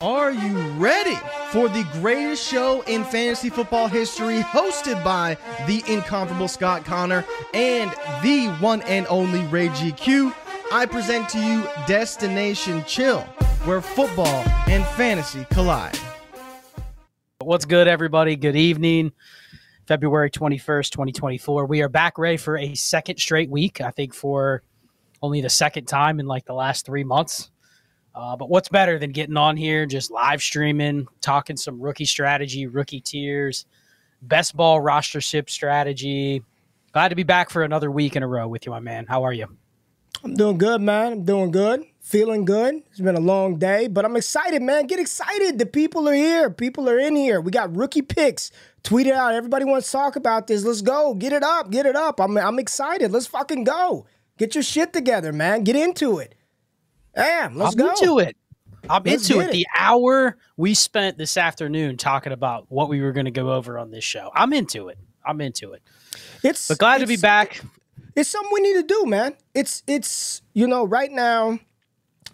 Are you ready for the greatest show in fantasy football history, hosted by the incomparable Scott Connor and the one and only Ray GQ? I present to you Destination Chill, where football and fantasy collide. What's good, everybody? Good evening. February 21st, 2024. We are back ready for a second straight week. I think for only the second time in like the last three months. Uh, but what's better than getting on here, just live streaming, talking some rookie strategy, rookie tiers, best ball rostership strategy. Glad to be back for another week in a row with you, my man. How are you? I'm doing good, man. I'm doing good. Feeling good. It's been a long day, but I'm excited, man. Get excited. The people are here. People are in here. We got rookie picks. Tweet it out. Everybody wants to talk about this. Let's go. Get it up. Get it up. I'm, I'm excited. Let's fucking go. Get your shit together, man. Get into it. Damn, let's I'm go. into it. I'm Let's into get it. The hour we spent this afternoon talking about what we were going to go over on this show. I'm into it. I'm into it. It's But glad to be back. It's something we need to do, man. It's it's you know right now,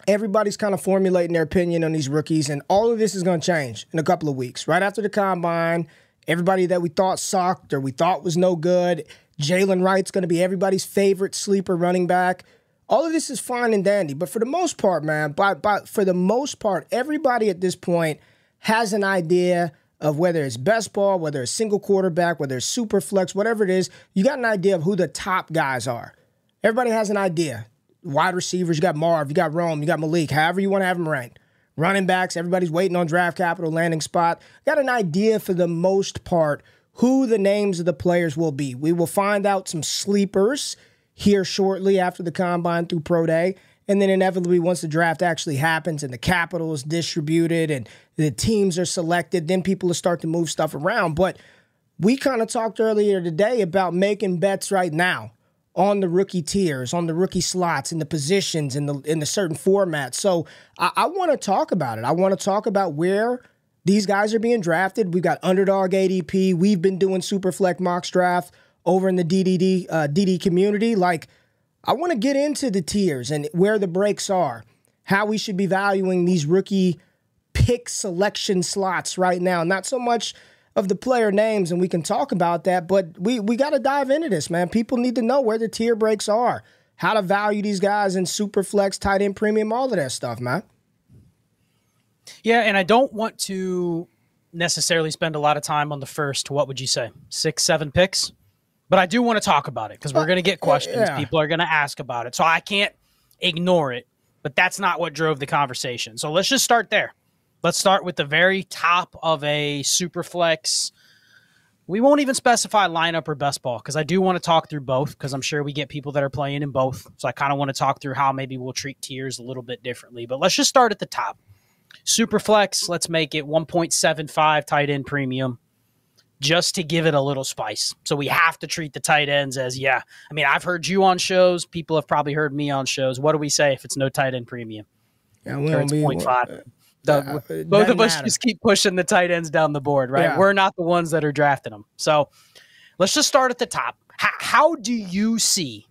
everybody's kind of formulating their opinion on these rookies, and all of this is going to change in a couple of weeks. Right after the combine, everybody that we thought sucked or we thought was no good, Jaylen Wright's going to be everybody's favorite sleeper running back. All of this is fine and dandy, but for the most part, man, by, by, for the most part, everybody at this point has an idea of whether it's best ball, whether it's single quarterback, whether it's super flex, whatever it is, you got an idea of who the top guys are. Everybody has an idea. Wide receivers, you got Marv, you got Rome, you got Malik, however you want to have them ranked. Running backs, everybody's waiting on draft capital, landing spot. Got an idea for the most part who the names of the players will be. We will find out some sleepers here shortly after the combine through Pro Day. And then inevitably, once the draft actually happens and the capital is distributed and the teams are selected, then people will start to move stuff around. But we kind of talked earlier today about making bets right now on the rookie tiers, on the rookie slots, in the positions, in the in the certain formats. So I, I want to talk about it. I want to talk about where these guys are being drafted. We've got underdog ADP. We've been doing super Superflex mock draft over in the DDD uh, DD community. Like, I want to get into the tiers and where the breaks are, how we should be valuing these rookie pick selection slots right now. Not so much of the player names, and we can talk about that, but we we got to dive into this, man. People need to know where the tier breaks are, how to value these guys in super flex, tight end premium, all of that stuff, man. Yeah, and I don't want to necessarily spend a lot of time on the first, what would you say, six, seven picks? But I do want to talk about it because we're going to get questions. yeah. People are going to ask about it. So I can't ignore it, but that's not what drove the conversation. So let's just start there. Let's start with the very top of a super flex. We won't even specify lineup or best ball because I do want to talk through both because I'm sure we get people that are playing in both. So I kind of want to talk through how maybe we'll treat tiers a little bit differently. But let's just start at the top. Super flex, let's make it 1.75 tight end premium just to give it a little spice. So we have to treat the tight ends as, yeah. I mean, I've heard you on shows. People have probably heard me on shows. What do we say if it's no tight end premium? Yeah, we Or don't it's be- 0.5. The- uh, both of us matter. just keep pushing the tight ends down the board, right? Yeah. We're not the ones that are drafting them. So let's just start at the top. How, how do you see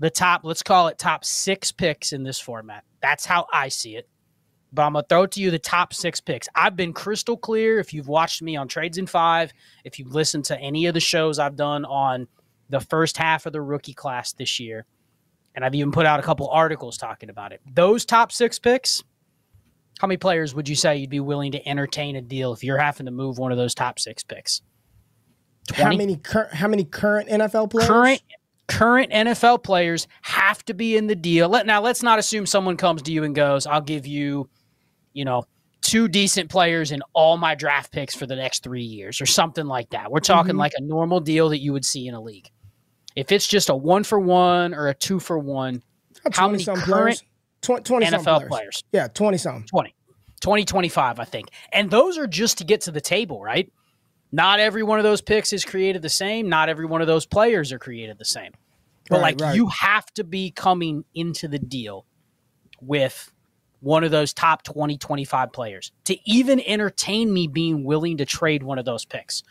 the top, let's call it top six picks in this format? That's how I see it. But I'm going to throw to you the top six picks. I've been crystal clear. If you've watched me on Trades in Five, if you've listened to any of the shows I've done on the first half of the rookie class this year, and I've even put out a couple articles talking about it. Those top six picks, how many players would you say you'd be willing to entertain a deal if you're having to move one of those top six picks? how many cur- how many current NFL players? Current current NFL players have to be in the deal. Let now let's not assume someone comes to you and goes, "I'll give you, you know, two decent players in all my draft picks for the next 3 years" or something like that. We're talking Mhm. like a normal deal that you would see in a league. If it's just a 1 for 1 or a 2 for 1, how many 20-some current Tw- 20 some NFL players. players? Yeah, 20 some. 20. 20, 25, I think. And those are just to get to the table, right? Not every one of those picks is created the same. Not every one of those players are created the same. But Right, like right. you have to be coming into the deal with one of those top 20, 25 players to even entertain me being willing to trade one of those picks.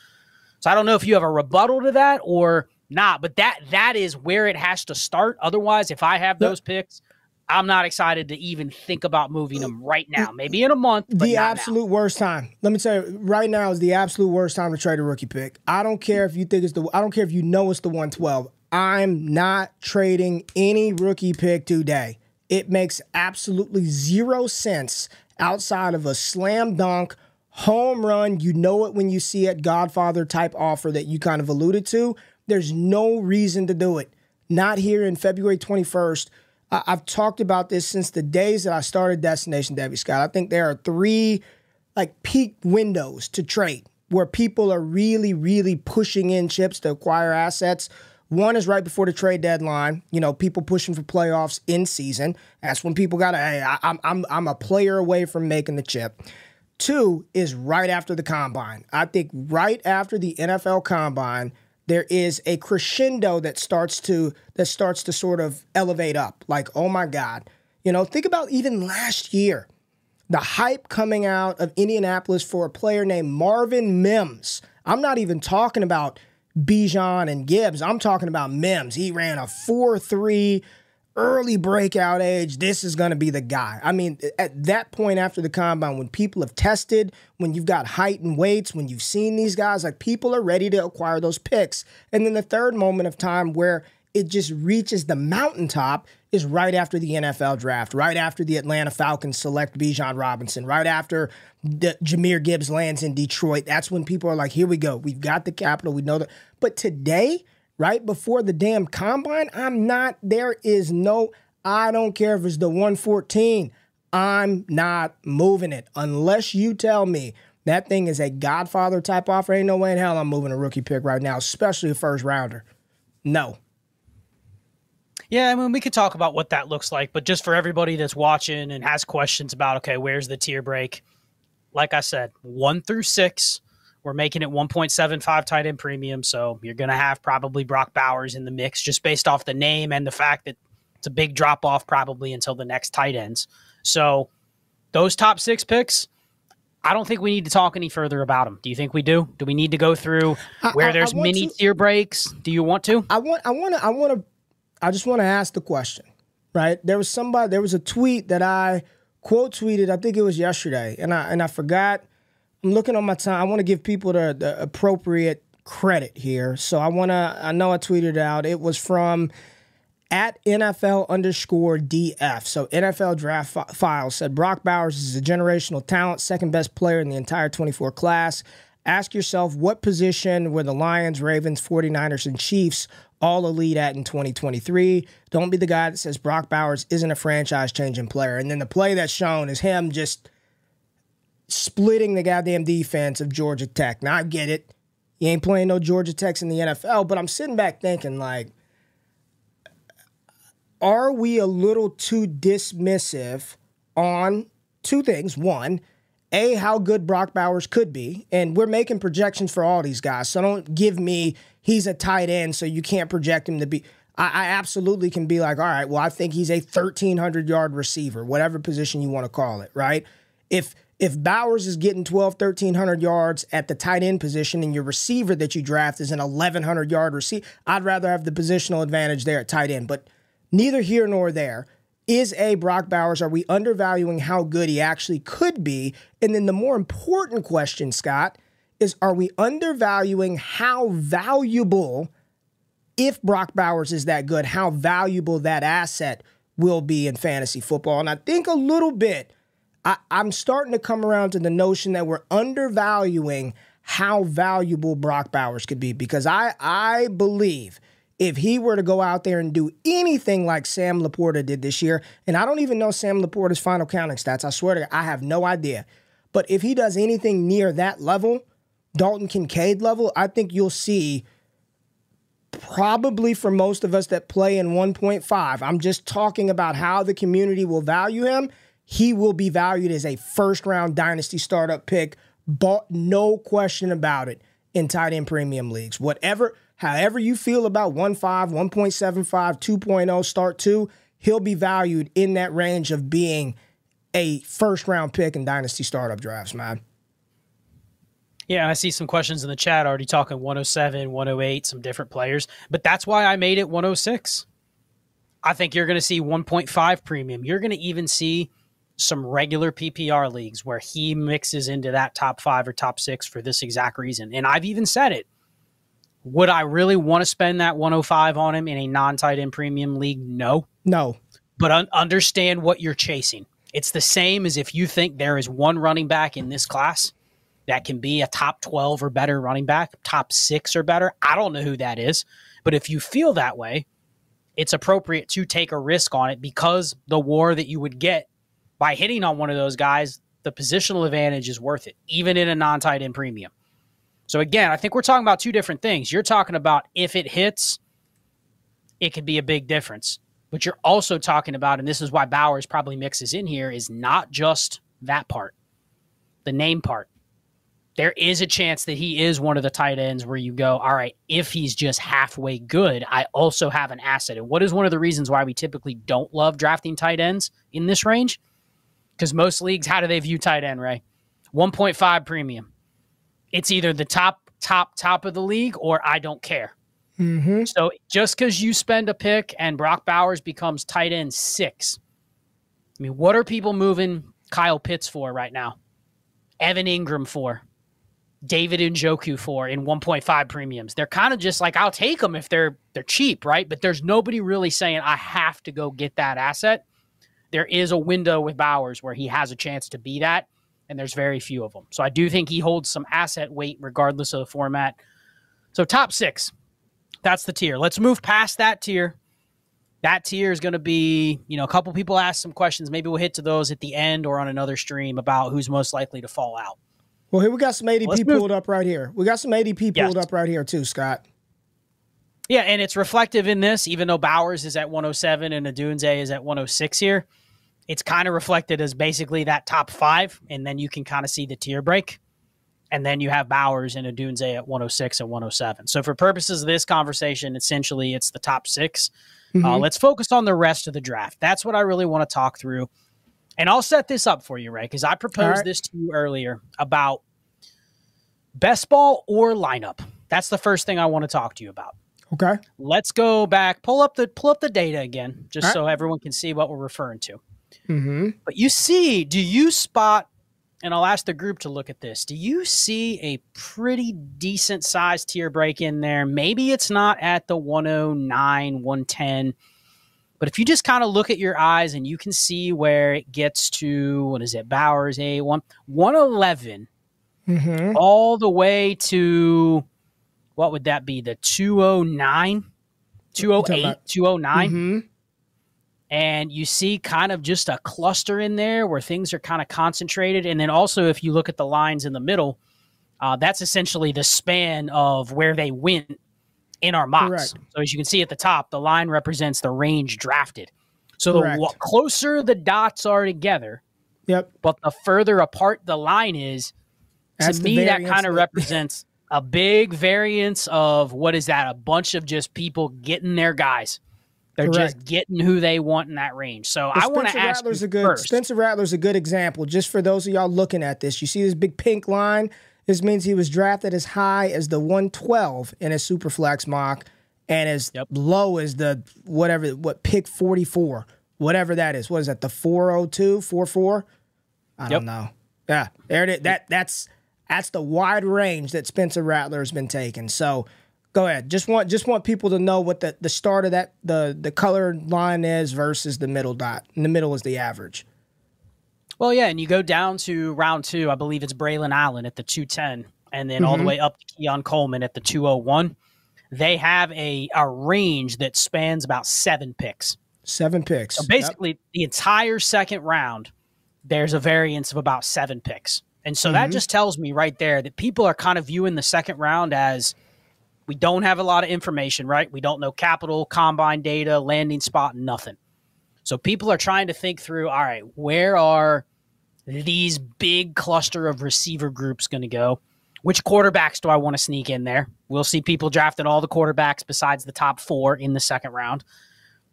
So I don't know if you have a rebuttal to that or not, but that that is where it has to start. Otherwise, if I have those picks, I'm not excited to even think about moving them right now. Maybe in a month. the absolute now. worst time. Let me tell you, right now is the absolute worst time to trade a rookie pick. I don't care if you think it's the. I don't care if you know it's the 112. I'm not trading any rookie pick today. It makes absolutely zero sense outside of a slam dunk home run. You know it when you see it, Godfather type offer that you kind of alluded to. There's no reason to do it. Not here in February 21st I, have talked about this since the days that I started Destination Devy Scott. I think there are three like peak windows to trade where people are really, really pushing in chips to acquire assets. One is right before the trade deadline. You know, people pushing for playoffs in season. That's when people got to. Hey, I, I'm I'm I'm a player away from making the chip. Two is right after the combine. I think right after the NFL combine, there is a crescendo that starts to that starts to sort of elevate up like oh my god you know think about even last year the hype coming out of Indianapolis for a player named Marvin Mims I'm not even talking about Bijan and Gibbs I'm talking about Mims he ran a 4-3 early breakout age, this is going to be the guy. I mean, at that point after the combine, when people have tested, when you've got height and weights, when you've seen these guys, like people are ready to acquire those picks. And then the third moment of time where it just reaches the mountaintop is right after the NFL draft, right after the Atlanta Falcons select Bijan Robinson, right after the Jahmyr Gibbs lands in Detroit. That's when people are like, here we go. We've got the capital. We know that. But today, right before the damn combine. I'm not, there is no, I don't care if it's the 114. I'm not moving it unless you tell me that thing is a Godfather type offer. Ain't no way in hell I'm moving a rookie pick right now, especially a first rounder. No. Yeah, I mean, we could talk about what that looks like, but just for everybody that's watching and has questions about, okay, where's the tier break? Like I said, one through six, we're making it 1.75 tight end premium, so you're going to have probably Brock Bowers in the mix just based off the name and the fact that it's a big drop off probably until the next tight ends. So those top six picks, I don't think we need to talk any further about them. Do you think we do? Do we need to go through where I, there's I mini to, tier breaks? Do you want to? I want. I want to. I want to. I just want to ask the question. Right? There was somebody. There was a tweet that I quote tweeted. I think it was yesterday, and I and I forgot I'm looking on my time. I want to give people the, the appropriate credit here. So I want to, I know I tweeted out, it was from at NFL underscore DF. So NFL draft f- file said Brock Bowers is a generational talent, second best player in the entire 24 class. Ask yourself what position were the Lions, Ravens, 49ers, and Chiefs all elite at in 2023. Don't be the guy that says Brock Bowers isn't a franchise changing player. And then the play that's shown is him just splitting the goddamn defense of Georgia Tech. Now I get it. You ain't playing no Georgia Techs in the NFL, but I'm sitting back thinking like, are we a little too dismissive on two things? One, a how good Brock Bowers could be, and we're making projections for all these guys. So don't give me he's a tight end, so you can't project him to be. I, I absolutely can be like, all right, well, I think he's a 1300 yard receiver, whatever position you want to call it, right? If if Bowers is getting 12, 1300 yards at the tight end position and your receiver that you draft is an 1100 yard receiver, I'd rather have the positional advantage there at tight end. But neither here nor there. Is a Brock Bowers, are we undervaluing how good he actually could be? And then the more important question, Scott, is are we undervaluing how valuable, if Brock Bowers is that good, how valuable that asset will be in fantasy football? And I think a little bit I, I'm starting to come around to the notion that we're undervaluing how valuable Brock Bowers could be because I I believe if he were to go out there and do anything like Sam LaPorta did this year, and I don't even know Sam LaPorta's final counting stats. I swear to God, I have no idea. But if he does anything near that level, Dalton Kincaid level, I think you'll see probably for most of us that play in 1.5. I'm just talking about how the community will value him he will be valued as a first round dynasty startup pick, but no question about it in tight end premium leagues. Whatever, however you feel about 1.5, 1.75, 2.0, start two, he'll be valued in that range of being a first round pick in dynasty startup drafts, man. Yeah, I see some questions in the chat already talking 107, 108, some different players, but that's why I made it 106 I think you're going to see 1.5 premium. You're going to even see some regular PPR leagues where he mixes into that top five or top six for this exact reason. And I've even said it. Would I really want to spend that 105 on him in a non tight end premium league? No. No. But un- understand what you're chasing. It's the same as if you think there is one running back in this class that can be a top 12 or better running back, top six or better. I don't know who that is. But if you feel that way, it's appropriate to take a risk on it because the war that you would get by hitting on one of those guys, the positional advantage is worth it, even in a non tight end premium. So again, I think we're talking about two different things. You're talking about if it hits, it could be a big difference. But you're also talking about, and this is why Bowers probably mixes in here, is not just that part, the name part. There is a chance that he is one of the tight ends where you go, all right, if he's just halfway good, I also have an asset. And what is one of the reasons why we typically don't love drafting tight ends in this range? Because most leagues, how do they view tight end, Ray? 1.5 premium. It's either the top, top, top of the league or I don't care. Mm-hmm. So just because you spend a pick and Brock Bowers becomes tight end six, I mean, what are people moving Kyle Pitts for right now? Evan Engram for? David and Njoku for in 1.5 premiums. They're kind of just like I'll take them if they're they're cheap, right? But there's nobody really saying I have to go get that asset. There is a window with Bowers where he has a chance to be that, and there's very few of them. So I do think he holds some asset weight regardless of the format. So top 6. That's the tier. Let's move past that tier. That tier is going to be, you know, a couple people ask some questions. Maybe we'll hit to those at the end or on another stream about who's most likely to fall out. Well, here we got some ADP Let's move- pulled up right here. We got some ADP Yes. pulled up right here too, Scott. Yeah, and it's reflective in this, even though Bowers is at 107 and Odunze is at 106 here. It's kind of reflected as basically that top five, and then you can kind of see the tier break. And then you have Bowers and Odunze at 106 and 107. So for purposes of this conversation, essentially it's the top 6 Uh, Mhm. let's focus on the rest of the draft. That's what I really want to talk through. And I'll set this up for you, Ray, because I proposed right. this to you earlier about best ball or lineup. That's the first thing I want to talk to you about Okay. let's go back pull up the pull up the data again just right. so everyone can see what we're referring to Mm-hmm. but you see do you spot and i'll ask the group to look at this do you see a pretty decent sized tier break in there maybe it's not at the 109 110 but if you just kind of look at your eyes and you can see where it gets to what is it bowers a1 111 Mm-hmm. all the way to what would that be? The 209, 208, 209. Mm-hmm. And you see kind of just a cluster in there where things are kind of concentrated. And then also, if you look at the lines in the middle, uh, that's essentially the span of where they went in our mocks. Correct. So as you can see at the top, the line represents the range drafted. So the Correct. wa- closer the dots are together, Yep. but the further apart the line is, That's to me that kind of represents a big variance of what is that a bunch of just people getting their guys they're just getting who they want in that range so But i want to ask Rattler's you a good first Spencer Rattler's a good example. Just for those of y'all looking at this, you see this big pink line. This means he was drafted as high as the 112 in his superflex mock, and as Yep. low as the whatever what pick 44, whatever that is. What is that? The 402, 44? I Yep. don't know. Yeah, there it is. That that's that's the wide range that Spencer Rattler has been taking. So go ahead. Just want just want people to know what the, the start of that the the color line is versus the middle dot. In the middle is the average. Well yeah and you go down to round two i believe it's braelon allen at the 210 and then all the Mhm. way up to keon coleman at the 201 they have a, a range that spans about seven picks Seven picks. So Yep. basically, the entire second round, there's a variance of about seven picks. And so that Mhm. just tells me right there that people are kind of viewing the second round as we don't have a lot of information, right? We don't know capital, combine data, landing spot, nothing. So people are trying to think through all right, where are these big cluster of receiver groups going to go? Which quarterbacks do I want to sneak in there? We'll see people drafting all the quarterbacks besides the top four in the second round.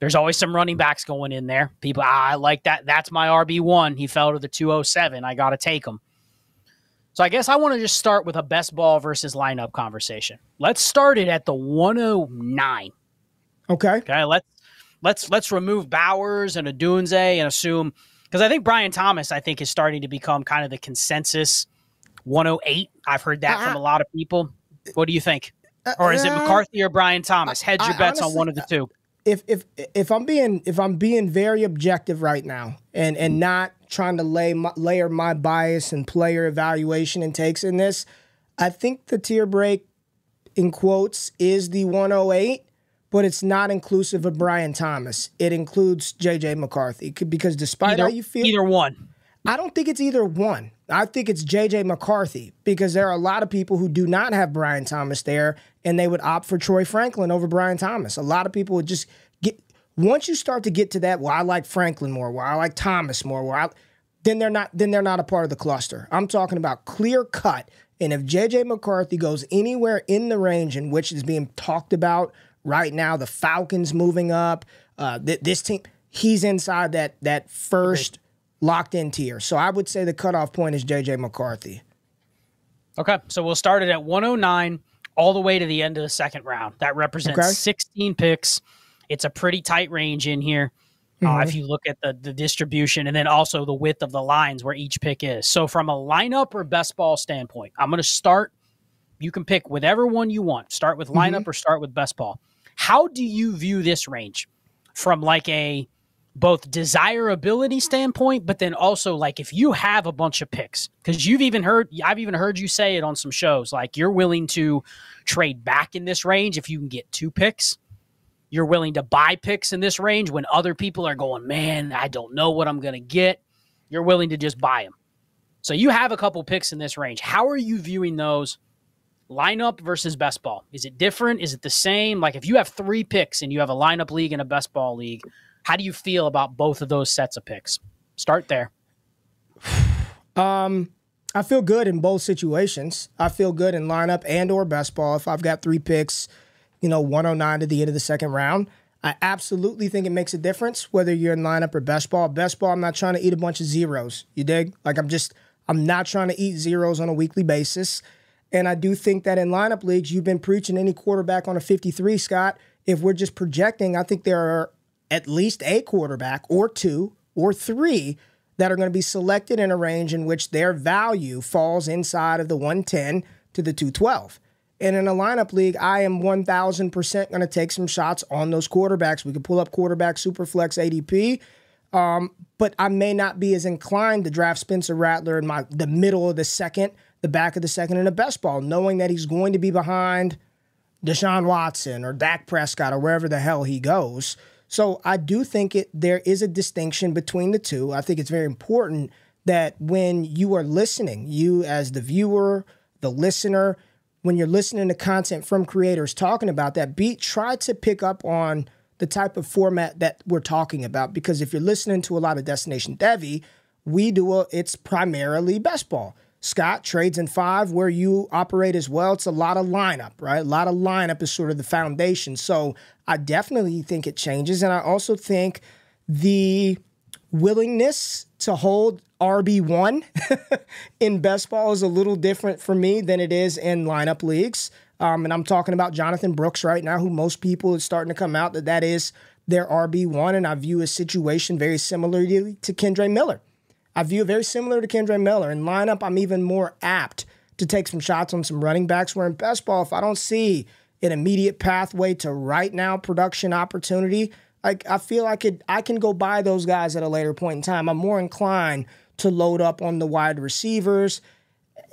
There's always some running backs going in there. People, ah, I like that. That's my RB1. He fell to the 207. I got to take him. So I guess I want to just start with a best ball versus lineup conversation. Let's start it at the 109. Okay. Okay. Let's let's let's remove Bowers and Odunze and assume because I think Brian Thomas I think is starting to become kind of the consensus 108. I've heard that from a lot of people. What do you think? Or is it Uh, McCarthy or Brian Thomas? Hedge your bets on one of the two. if if if I'm being if I'm being very objective right now and and not trying to lay my, layer my bias and player evaluation and takes in this, I think the tier break in quotes is the 108, but it's not inclusive of Brian Thomas. It includes JJ McCarthy because despite Either, how you feel, either one. I don't think it's either one. I think it's JJ McCarthy because there are a lot of people who do not have Brian Thomas there and they would opt for Troy Franklin over Brian Thomas. A lot of people would just get once you start to get to that, well, I like Franklin more, well, I like Thomas more, well, I, then they're not then they're not a part of the cluster. I'm talking about clear cut. And if JJ McCarthy goes anywhere in the range in which is being talked about right now, the Falcons moving up, uh, th- this team, he's inside that that first locked in tier. So I would say the cutoff point is JJ McCarthy. Okay, so we'll start it at 109 all the way to the end of the second round. That represents Okay. 16 picks. It's a pretty tight range in here. Uh, if you look at the, the distribution and then also the width of the lines where each pick is. So, from a lineup or best ball standpoint, I'm going to start. You can pick whatever one you want. Start with lineup or start with best ball. How do you view this range from like a both desirability standpoint, but then also like if you have a bunch of picks, because you've even heard, I've even heard you say it on some shows, like you're willing to trade back in this range if you can get two picks. You're willing to buy picks in this range when other people are going, man, I don't know what I'm going to get. You're willing to just buy them. So you have a couple picks in this range. How are you viewing those lineup versus best ball? Is it different? Is it the same? Like if you have three picks and you have a lineup league and a best ball league, how do you feel about both of those sets of picks? Start there. Um, I feel good in both situations. I feel good in lineup and or best ball. If I've got three picks, you know, 109 to the end of the second round, I absolutely think it makes a difference whether you're in lineup or best ball. Best ball, I'm not trying to eat a bunch of zeros. You dig? Like I'm just, I'm not trying to eat zeros on a weekly basis. And I do think that in lineup leagues, you've been preaching any quarterback on a 53, Scott. If we're just projecting, I think there are at least a quarterback or two or three that are going to be selected in a range in which their value falls inside of the 110 to the 212. And in a lineup league, I am 1000% going to take some shots on those quarterbacks. We can pull up quarterback superflex ADP, um, but I may not be as inclined to draft Spencer Rattler in my the middle of the second, the back of the second in a best ball, knowing that he's going to be behind Deshaun Watson or Dak Prescott or wherever the hell he goes. So I do think it there is a distinction between the two. I think it's very important that when you are listening, you as the viewer, the listener, when you're listening to content from creators talking about that beat, try to pick up on the type of format that we're talking about. Because if you're listening to a lot of Destination Devy, we do a, it's primarily best ball. Scott trades in five where you operate as well. It's a lot of lineup, right? A lot of lineup is sort of the foundation. So I definitely think it changes. And I also think the willingness to hold RB1 in best ball is a little different for me than it is in lineup leagues. Um, and I'm talking about Jonathan Brooks right now, who most people is starting to come out that that is their RB1. And I view his situation very similarly to Kendre Miller. I view it very similar to Kendre Miller. In lineup, I'm even more apt to take some shots on some running backs. Where in best ball, if I don't see an immediate pathway to right now production opportunity, like I feel I could I can go buy those guys at a later point in time. I'm more inclined to load up on the wide receivers.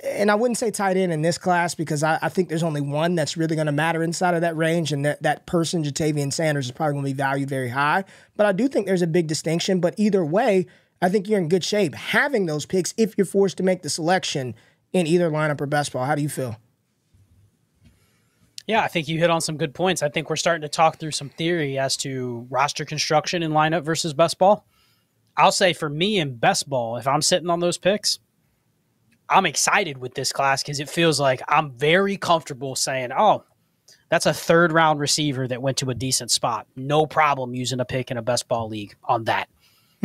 And I wouldn't say tight end in this class because I, I think there's only one that's really going to matter inside of that range, and that, that person, Ja'Tavion Sanders, is probably going to be valued very high. But I do think there's a big distinction. But either way, I think you're in good shape having those picks if you're forced to make the selection in either lineup or best ball. How do you feel? Yeah, I think you hit on some good points. I think we're starting to talk through some theory as to roster construction in lineup versus best ball. I'll say for me in best ball, if I'm sitting on those picks, I'm excited with this class because it feels like I'm very comfortable saying, oh, that's a third round receiver that went to a decent spot. No problem using a pick in a best ball league on that.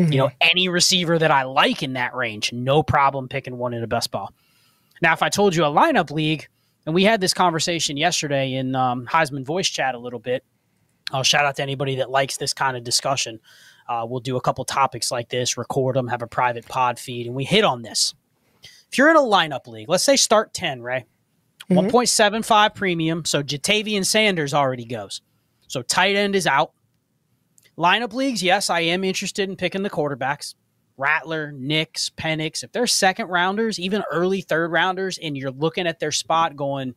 You know, any receiver that I like in that range, no problem picking one in a best ball. Now, if I told you a lineup league, and we had this conversation yesterday in um, Heisman voice chat a little bit, I'll shout out to anybody that likes this kind of discussion. Uh, we'll do a couple topics like this, record them, have a private pod feed, and we hit on this. If you're in a lineup league, let's say start 10, Ray, mm-hmm. 1.75 premium. So Ja'Tavion Sanders already goes. So tight end is out. Lineup leagues, yes, I am interested in picking the quarterbacks. Rattler, Nix, Penix, if they're second rounders, even early third rounders, and you're looking at their spot going,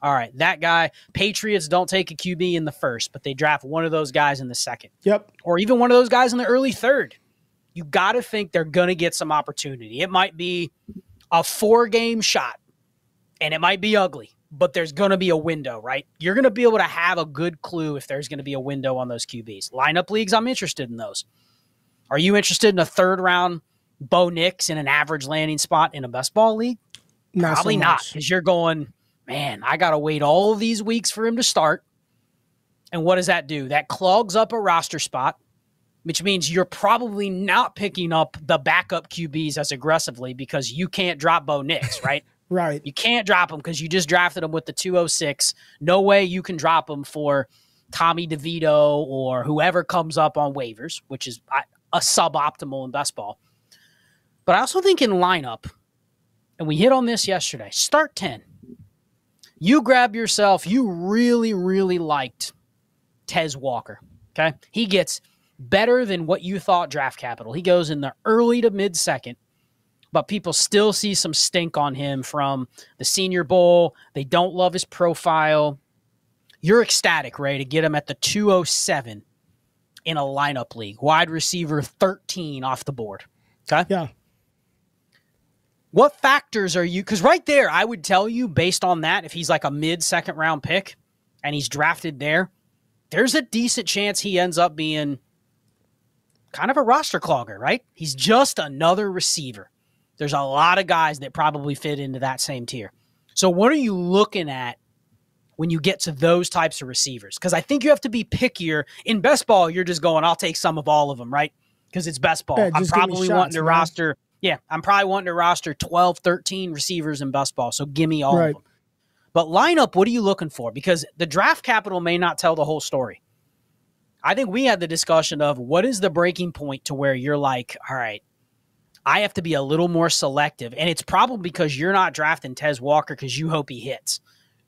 all right, that guy, Patriots don't take a QB in the first, but they draft one of those guys in the second. Yep. Or even one of those guys in the early third. You got to think they're going to get some opportunity. It might be a four game shot and it might be ugly, but there's going to be a window, right? You're going to be able to have a good clue if there's going to be a window on those QBs. Lineup leagues, I'm interested in those. Are you interested in a third round Bo Nix in an average landing spot in a best ball league? Not Probably so not, because you're going, man, I got to wait all these weeks for him to start. And what does that do? That clogs up a roster spot, which means you're probably not picking up the backup QBs as aggressively because you can't drop Bo Nix, right? Right. You can't drop him because you just drafted him with the 206. No way you can drop him for Tommy DeVito or whoever comes up on waivers, which is a suboptimal in best ball. But I also think in lineup, and we hit on this yesterday, start 10. You grab yourself, you really, really liked Tez Walker. Okay. He gets better than what you thought draft capital. He goes in the early to mid second, but people still see some stink on him from the Senior Bowl. They don't love his profile. You're ecstatic, Ray, to get him at the 207 in a lineup league. Wide receiver 13 off the board. Okay. Yeah. What factors are you? Because right there, I would tell you based on that, if he's like a mid second round pick and he's drafted there, there's a decent chance he ends up being kind of a roster clogger, right? He's just another receiver. There's a lot of guys that probably fit into that same tier. So, what are you looking at when you get to those types of receivers. Because I think you have to be pickier. In best ball, you're just going, I'll take some of all of them, right? Because it's best ball. Yeah, I'm probably shots, wanting to man. roster, yeah, I'm probably wanting to roster 12, 13 receivers in best ball. So give me all Right. of them. But lineup, what are you looking for? Because the draft capital may not tell the whole story. I think we had the discussion of what is the breaking point to where you're like, all right, I have to be a little more selective. And it's probably because you're not drafting Tez Walker because you hope he hits.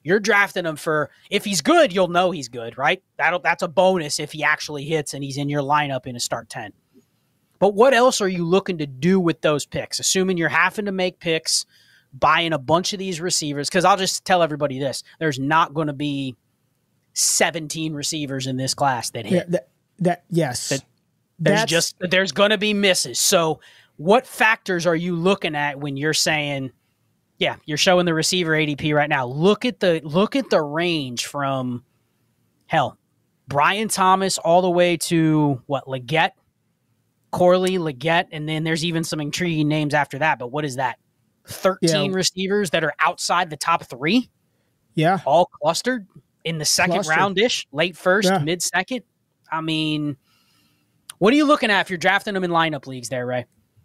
You're drafting him for if he's good, you'll know he's good, right? That'll that's a bonus if he actually hits and he's in your lineup in a start 10. But what else are you looking to do with those picks? Assuming you're having to make picks, buying a bunch of these receivers, because I'll just tell everybody this: there's not going to be 17 receivers in this class that hit. Yeah, that, that yes. That- There's That's- just there's going to be misses. So, what factors are you looking at when you're saying, yeah, you're showing the receiver ADP right now? Look at the look at the range from hell, Brian Thomas all the way to what Legette, Corley, Legette, and then there's even some intriguing names after that. But what is that? 13 Yeah. receivers that are outside the top three, yeah. all clustered in the second Clustered. round ish, late first, Yeah. mid second. I mean, what are you looking at if you're drafting them in lineup leagues there, Ray?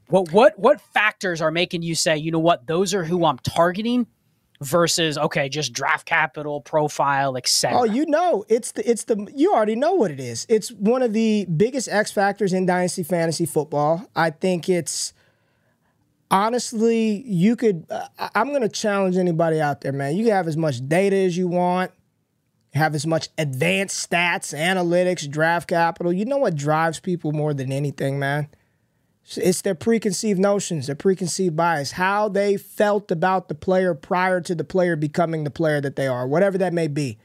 What what what factors are making you say, you know what, those are who I'm targeting versus okay, just draft capital, profile, etc. Oh, you know, it's the it's the you already know what it is. It's one of the biggest X factors in dynasty fantasy football. I think it's honestly you could. Uh, I'm going to challenge anybody out there, man. You can have as much data as you want, have as much advanced stats, analytics, draft capital. You know what drives people more than anything, man? It's their preconceived notions, their preconceived bias, how they felt about the player prior to the player becoming the player that they are, whatever that may be.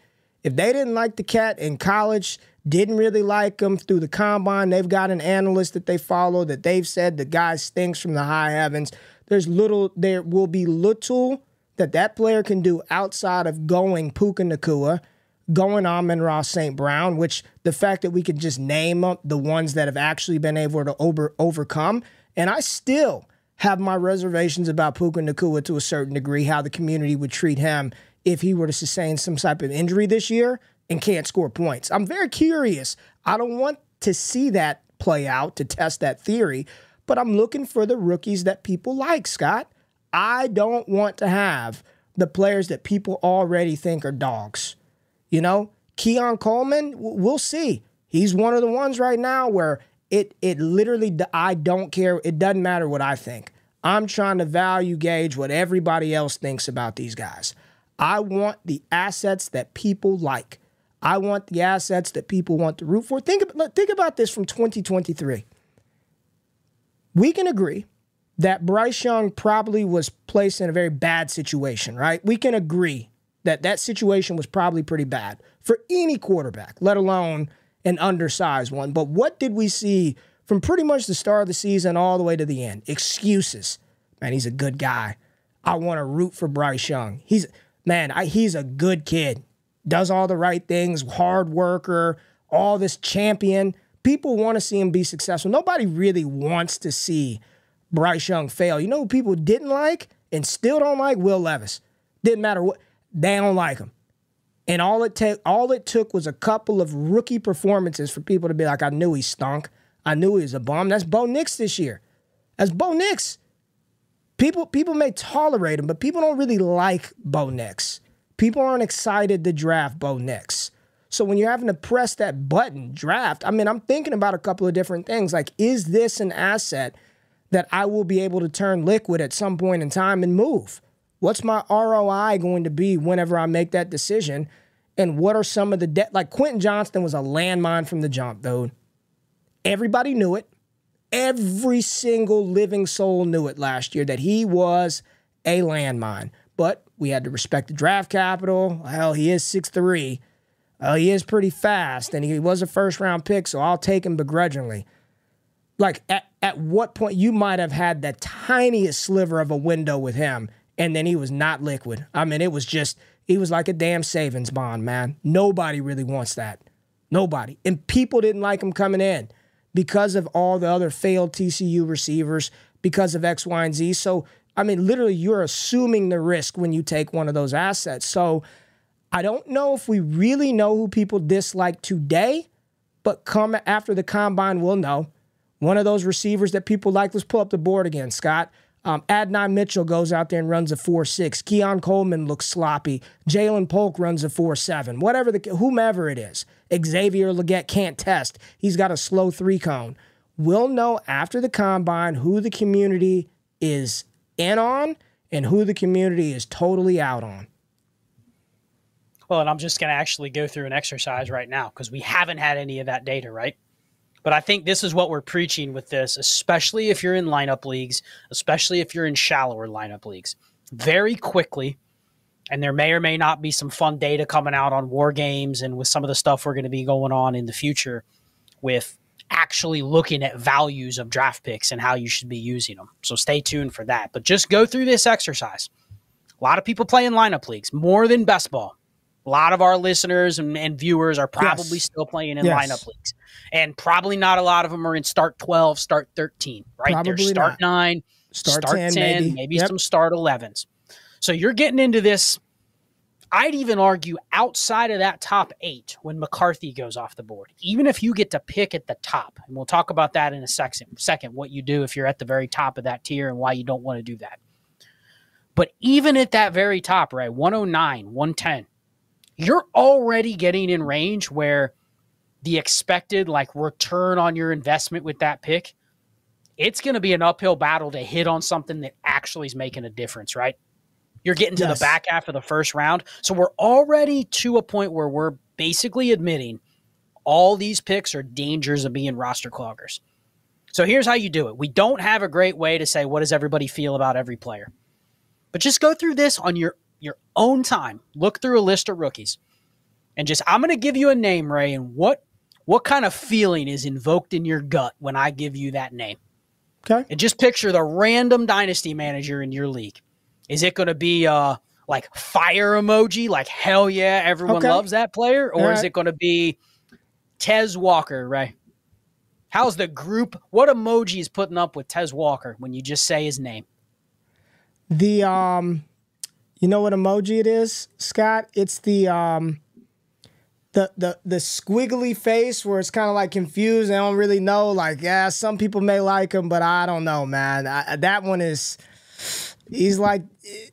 If they didn't like the cat in college, didn't really like him through the combine, they've got an analyst that they follow that they've said the guy stinks from the high heavens. There's little, there will be little that that player can do outside of going Puka Nacua, going Amon-Ra St. Brown, which the fact that we can just name the ones that have actually been able to over, overcome. And I still have my reservations about Puka Nacua to a certain degree, how the community would treat him if he were to sustain some type of injury this year and can't score points. I'm very curious. I don't want to see that play out to test that theory, but I'm looking for the rookies that people like, Scott. I don't want to have the players that people already think are dogs. You know, Keon Coleman, we'll see. He's one of the ones right now where it it literally I don't care. It doesn't matter what I think. I'm trying to value gauge what everybody else thinks about these guys. I want the assets that people like. I want the assets that people want to root for. Think about, think about this from 2023. We can agree that Bryce Young probably was placed in a very bad situation, right? We can agree that that situation was probably pretty bad for any quarterback, let alone an undersized one. But what did we see from pretty much the start of the season all the way to the end? Excuses. Man, he's a good guy. I want to root for Bryce Young. He's man, I, he's a good kid. Does all the right things, hard worker, all this champion. People want to see him be successful. Nobody really wants to see Bryce Young fail. You know who people didn't like and still don't like? Will Levis. Didn't matter what they don't like him. And all it take all it took was a couple of rookie performances for people to be like, I knew he stunk. I knew he was a bum. That's Bo Nix this year. That's Bo Nix. People people may tolerate him, but people don't really like Bo Nix. People aren't excited to draft Bo Nix. So when you're having to press that button, draft, I mean, I'm thinking about a couple of different things. Like, is this an asset that I will be able to turn liquid at some point in time and move? What's my ROI going to be whenever I make that decision? And what are some of the debt? Like Quentin Johnston was a landmine from the jump, though. Everybody knew it. Every single living soul knew it last year that he was a landmine. But we had to respect the draft capital. Hell, he is 6'3. Uh, he is pretty fast, and he was a first round pick, so I'll take him begrudgingly. Like, at, at what point you might have had the tiniest sliver of a window with him, and then he was not liquid. I mean, it was just, he was like a damn savings bond, man. Nobody really wants that. Nobody. And people didn't like him coming in because of all the other failed TCU receivers, because of X, Y, and Z. So, I mean, literally, you're assuming the risk when you take one of those assets. So, I don't know if we really know who people dislike today, but come after the combine, we'll know. One of those receivers that people like, let's pull up the board again, Scott. Um, Adonai Mitchell goes out there and runs a 4 6. Keon Coleman looks sloppy. Ja'Lynn Polk runs a 4 7. Whatever the, whomever it is. Xavier Legette can't test. He's got a slow three cone. We'll know after the combine who the community is in on and who the community is totally out on. Well, and I'm just going to actually go through an exercise right now because we haven't had any of that data, right? But I think this is what we're preaching with this, especially if you're in lineup leagues, especially if you're in shallower lineup leagues. Very quickly, and there may or may not be some fun data coming out on war games and with some of the stuff we're going to be going on in the future with actually looking at values of draft picks and how you should be using them. So stay tuned for that. But just go through this exercise. A lot of people play in lineup leagues more than best ball. A lot of our listeners and, and viewers are probably yes. still playing in yes. lineup leagues. And probably not a lot of them are in start 12, start 13, right? Probably There's start not. 9, start, start 10, 10, maybe, maybe yep. some start 11s. So you're getting into this. I'd even argue outside of that top eight when McCarthy goes off the board, even if you get to pick at the top, and we'll talk about that in a second, second, what you do if you're at the very top of that tier and why you don't want to do that. But even at that very top, right, 109, 110, you're already getting in range where the expected like return on your investment with that pick, it's going to be an uphill battle to hit on something that actually is making a difference, right? You're getting to yes. the back half of the first round. So we're already to a point where we're basically admitting all these picks are dangers of being roster cloggers. So here's how you do it. We don't have a great way to say what does everybody feel about every player. But just go through this on your your own time. Look through a list of rookies. And just I'm going to give you a name, Ray, and what what kind of feeling is invoked in your gut when I give you that name? Okay. And just picture the random dynasty manager in your league. Is it going to be uh like fire emoji, like hell yeah, everyone okay. loves that player, or right. is it going to be Tez Walker, right? How's the group? What emoji is putting up with Tez Walker when you just say his name? The um, you know what emoji it is, Scott? It's the um, the the the squiggly face where it's kind of like confused. I don't really know. Like, yeah, some people may like him, but I don't know, man. I, that one is He's like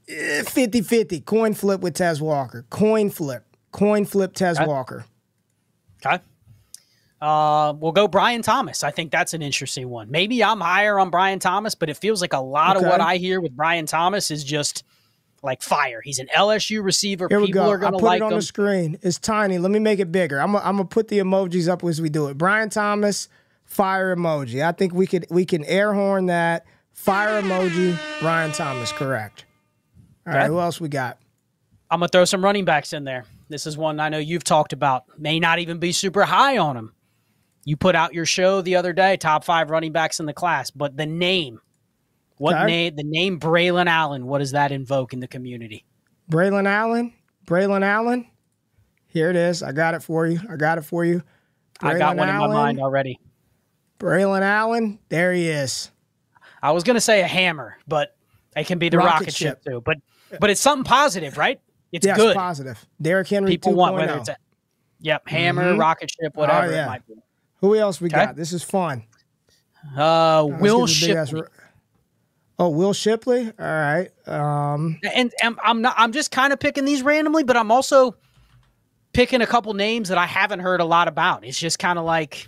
50 50. Coin flip with Tez Walker. Coin flip. Coin flip Tez Walker. Okay. Uh, we'll go Brian Thomas. I think that's an interesting one. Maybe I'm higher on Brian Thomas, but it feels like a lot Okay. of what I hear with Brian Thomas is just like fire. He's an LSU receiver. Here we People go. are I going to put like it on him. the screen. It's tiny. Let me make it bigger. I'm gonna I'm gonna put the emojis up as we do it. Brian Thomas, fire emoji. I think we could we can air horn that. Fire emoji. Brian Thomas, correct. All right. Who else we got? I'm going to throw some running backs in there. This is one I know you've talked about. May not even be super high on him. You put out your show the other day, top five running backs in the class, but the name, what name? The name Braelon Allen. What does that invoke in the community? Braelon Allen. Braelon Allen. Here it is. I got it for you. I got it for you. I got Braylon one in my mind already. Braelon Allen. There he is. I was going to say a hammer, but it can be the Rocket rocket, ship. ship. too. But but it's something positive, right? It's Yes, good. positive. Derrick Henry People 2.0. want whether it's a yep hammer, Mhm. rocket ship, whatever Oh, yeah. it might be. Who else we Okay. got? This is fun. Uh, Will get the big ass Shipley. Oh, Will Shipley. All right. Um, and, and I'm not. I'm just kind of picking these randomly, but I'm also picking a couple names that I haven't heard a lot about. It's just kind of like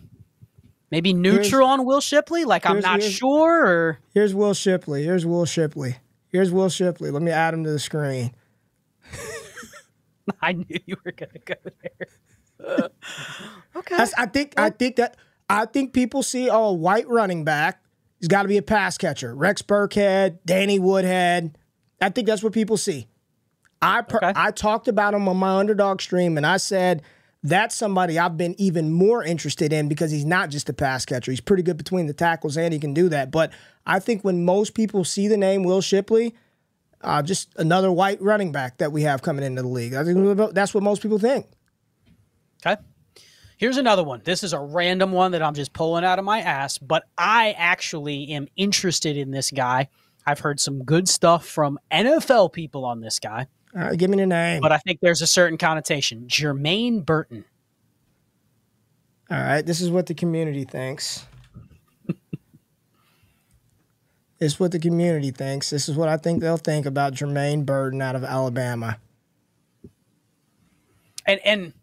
maybe neutral on Will Shipley. Like I'm not sure. Or here's Will Shipley. Here's Will Shipley. Here's Will Shipley. Let me add him to the screen. I knew you were gonna go there. okay. That's, I think. I think that. I think people see oh, a white running back. He's got to be a pass catcher. Rex Burkhead, Danny Woodhead. I think that's what people see. I per, Okay. I talked about him on my underdog stream, and I said that's somebody I've been even more interested in because he's not just a pass catcher. He's pretty good between the tackles, and he can do that. But I think when most people see the name Will Shipley, uh, just another white running back that we have coming into the league. I think that's what most people think. Okay. Here's another one. This is a random one that I'm just pulling out of my ass, but I actually am interested in this guy. I've heard some good stuff from NFL people on this guy, All right, give me the name. but I think there's a certain connotation. Jermaine Burton. All right, this is what the community thinks. it's what the community thinks. This is what I think they'll think about Jermaine Burton out of Alabama. And and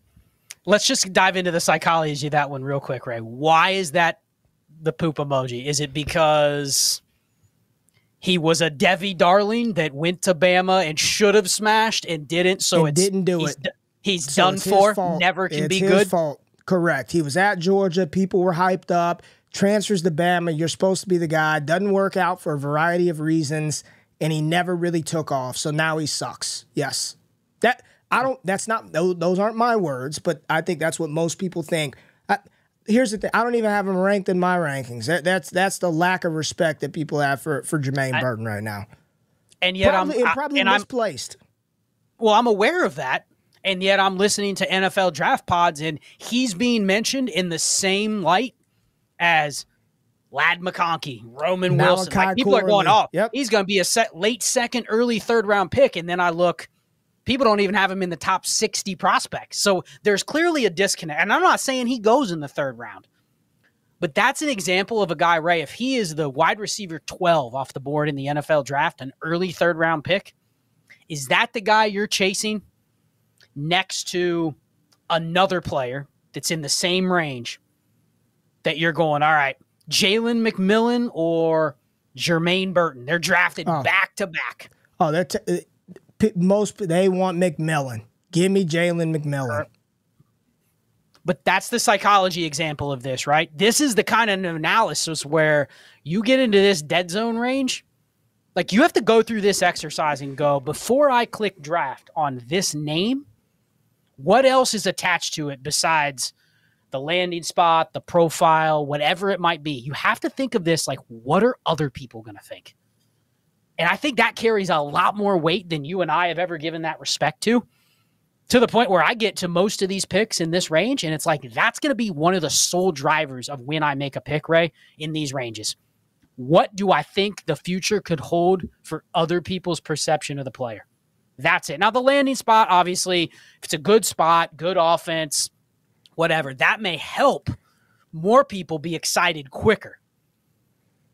let's just dive into the psychology of that one real quick, Ray. Why is that the poop emoji? Is it because he was a Devy darling that went to Bama and should have smashed and didn't, so it didn't do he's it. He's So done for. fault. Never can it's be his good. fault. Correct. He was at Georgia. People were hyped up. Transfers to Bama. You're supposed to be the guy. Doesn't work out for a variety of reasons, and he never really took off. So now he sucks. Yes. That I don't. That's not. Those, aren't my words, but I think that's what most people think. I, here's the thing. I don't even have him ranked in my rankings. That, that's that's the lack of respect that people have for for Jermaine Burton right now. And yet Probably, I'm and I- probably and I'm misplaced. well, I'm aware of that. And yet I'm listening to NFL draft pods and he's being mentioned in the same light as Ladd McConkey, Roman Wilson. Like Malachi people are going, Corley. oh, Yep. he's going to be a set, late second, early third round pick. And then I look, people don't even have him in the top 60 prospects. So there's clearly a disconnect. And I'm not saying he goes in the third round, but that's an example of a guy, Ray. If he is the wide receiver 12 off the board in the NFL draft, an early third round pick, is that the guy you're chasing next to another player that's in the same range that you're going, all right, Jalen McMillan or Jermaine Burton? They're drafted Oh. back to back. Oh, they're t- uh, most they want McMillan. Give me Jalen McMillan. But that's the psychology example of this, right? This is the kind of analysis where you get into this dead zone range. Like you have to go through this exercise and go, before I click draft on this name, what else is attached to it besides the landing spot, the profile, whatever it might be? You have to think of this like, what are other people going to think? And I think that carries a lot more weight than you and I have ever given that respect to to the point where I get to most of these picks in this range, and it's like that's going to be one of the sole drivers of when I make a pick, Ray, in these ranges. What do I think the future could hold for other people's perception of the player? That's it. Now, the landing spot, obviously, if it's a good spot, good offense, whatever, that may help more people be excited quicker.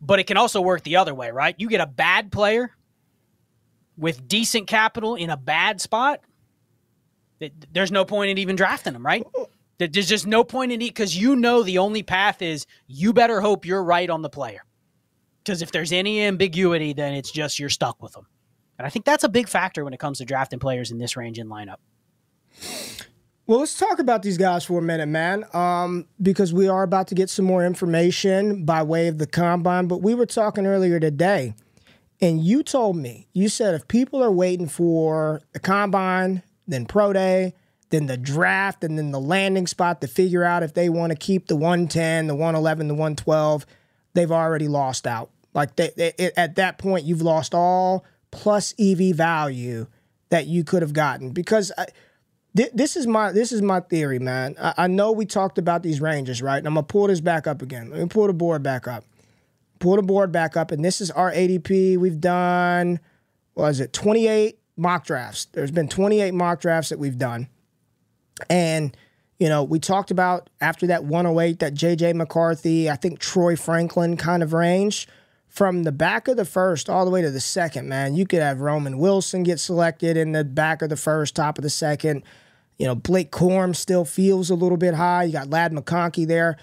But it can also work the other way, right? You get a bad player with decent capital in a bad spot, it- there's no point in even drafting them, right? There's just no point in it because you know the only path is you better hope you're right on the player. Because if there's any ambiguity, then it's just you're stuck with them. And I think that's a big factor when it comes to drafting players in this range and lineup. Well, let's talk about these guys for a minute, man, um, because we are about to get some more information by way of the combine. But we were talking earlier today, and you told me, you said if people are waiting for the combine, then pro day, then the draft, and then the landing spot to figure out if they want to keep the 110, the 111, the 112, they've already lost out. Like they, they, at that point, you've lost all plus EV value that you could have gotten because. I, this is my this is my theory, man. I, I, know we talked about these ranges, right? And I'm gonna pull this back up again. Let me pull the board back up. Pull the board back up, and this is our ADP. We've done was it 28 mock drafts. There's been 28 mock drafts that we've done, and you know we talked about after that 108 that JJ McCarthy, I think Troy Franklin kind of range. From the back of the first all the way to the second, man, you could have Roman Wilson get selected in the back of the first, top of the second. You know, Blake Corum still feels a little bit high. You got Ladd McConkey there.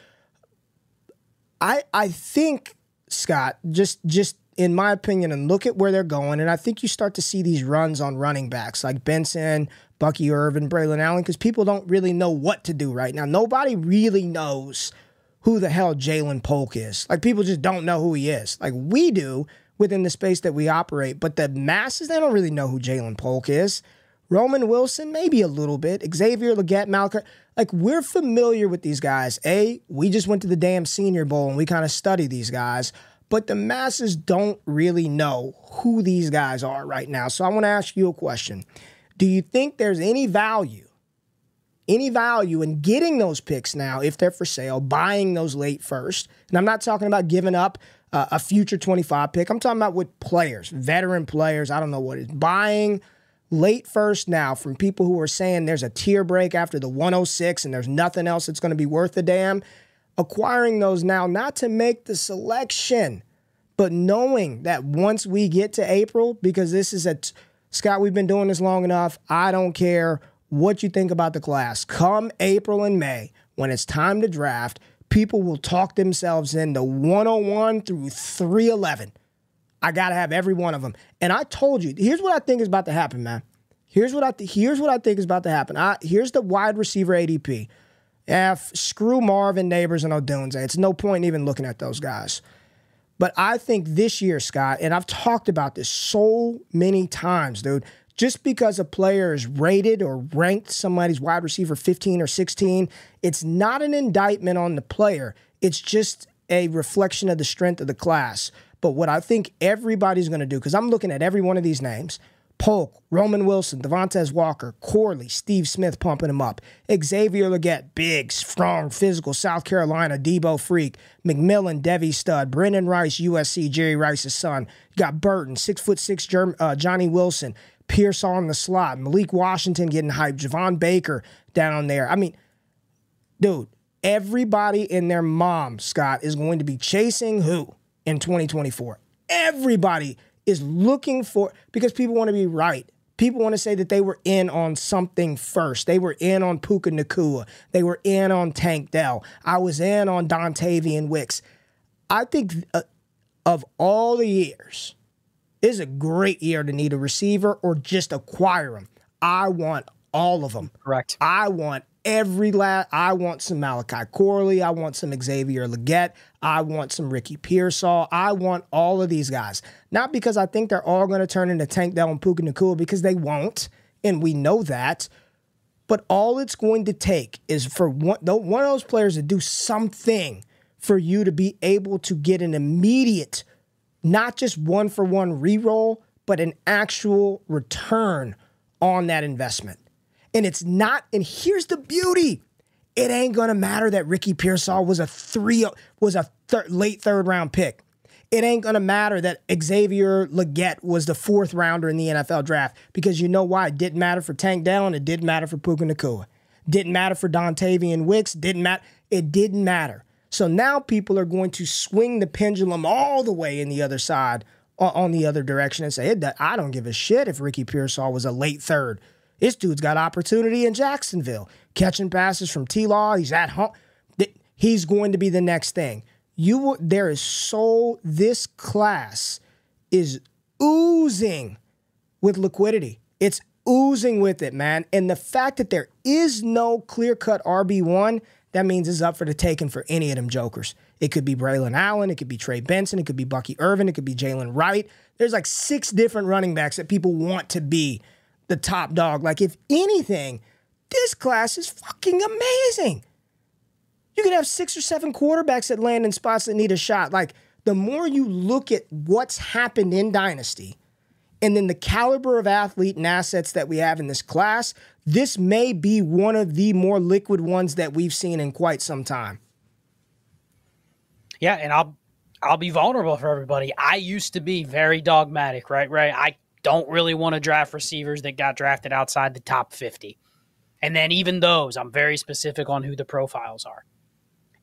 I I think Scott just just in my opinion, and look at where they're going, and I think you start to see these runs on running backs like Benson, Bucky Irving, Braelon Allen, because people don't really know what to do right now. Nobody really knows who the hell Ja'Lynn Polk is. Like people just don't know who he is. Like we do within the space that we operate, but the masses they don't really know who Ja'Lynn Polk is. Roman Wilson, maybe a little bit. Xavier Legette, Malcolm. Like, we're familiar with these guys. A, we just went to the damn Senior Bowl and we kind of study these guys, but the masses don't really know who these guys are right now. So I want to ask you a question. Do you think there's any value, any value in getting those picks now if they're for sale, buying those late first? And I'm not talking about giving up uh, a future 25 pick. I'm talking about with players, veteran players. I don't know what it is. Buying late first now from people who are saying there's a tier break after the 106 and there's nothing else that's going to be worth a damn. Acquiring those now, not to make the selection, but knowing that once we get to April, because this is a t- Scott, we've been doing this long enough. I don't care what you think about the class. Come April and May, when it's time to draft, people will talk themselves into 101 through 311 I gotta have every one of them. And I told you, here's what I think is about to happen, man. Here's what I th- here's what I think is about to happen. I, here's the wide receiver ADP. F screw Marvin Nabers and Odunze. It's no point in even looking at those guys. But I think this year, Scott, and I've talked about this so many times, dude. Just because a player is rated or ranked somebody's wide receiver 15 or 16, it's not an indictment on the player. It's just a reflection of the strength of the class. But what I think everybody's going to do, because I'm looking at every one of these names Polk, Roman Wilson, Devontez Walker, Corley, Steve Smith pumping him up, Xavier Legette, big, strong, physical, South Carolina, Deebo Freak, McMillan, Devy Stud, Brenden Rice, USC, Jerry Rice's son. You got Burton, six foot six, Germ- uh, Johnny Wilson, Pierce on the slot, Malik Washington getting hyped, Javon Baker down there. I mean, dude, everybody and their mom, Scott, is going to be chasing who? In 2024. Everybody is looking for because people want to be right. People want to say that they were in on something first. They were in on Puka Nacua. They were in on Tank Dell. I was in on Dontayvion Wicks. I think uh, of all the years, is a great year to need a receiver or just acquire them. I want all of them. Correct. I want every last. I want some Malachi Corley. I want some Xavier Legette. I want some Ricky Pearsall. I want all of these guys. Not because I think they're all going to turn into Tank Dell and Puka Nacua, because they won't, and we know that. But all it's going to take is for one, one of those players to do something for you to be able to get an immediate, not just one for one reroll, but an actual return on that investment. And it's not, and here's the beauty. It ain't gonna matter that Ricky Pearsall was a three was a thir- late third round pick. It ain't gonna matter that Xavier Legette was the fourth rounder in the NFL draft because you know why? It didn't matter for Tank Dell and it didn't matter for Puka Nacua. Didn't matter for Dontayvion Wicks. Didn't matter. It didn't matter. So now people are going to swing the pendulum all the way in the other side, on the other direction, and say, "I don't give a shit if Ricky Pearsall was a late third This dude's got opportunity in Jacksonville, catching passes from T Law. He's at home. He's going to be the next thing. You there is so this class is oozing with liquidity. It's oozing with it, man. And the fact that there is no clear cut RB1, that means it's up for the taking for any of them jokers. It could be Braelon Allen, it could be Trey Benson, it could be Bucky Irving, it could be Jaylen Wright. There's like six different running backs that people want to be the top dog. Like, if anything, this class is fucking amazing. You can have six or seven quarterbacks that land in spots that need a shot. Like, the more you look at what's happened in Dynasty and then the caliber of athlete and assets that we have in this class, this may be one of the more liquid ones that we've seen in quite some time. Yeah, and I'll I'll be vulnerable for everybody. I used to be very dogmatic, right? Right. I don't really want to draft receivers that got drafted outside the top 50. And then even those, I'm very specific on who the profiles are.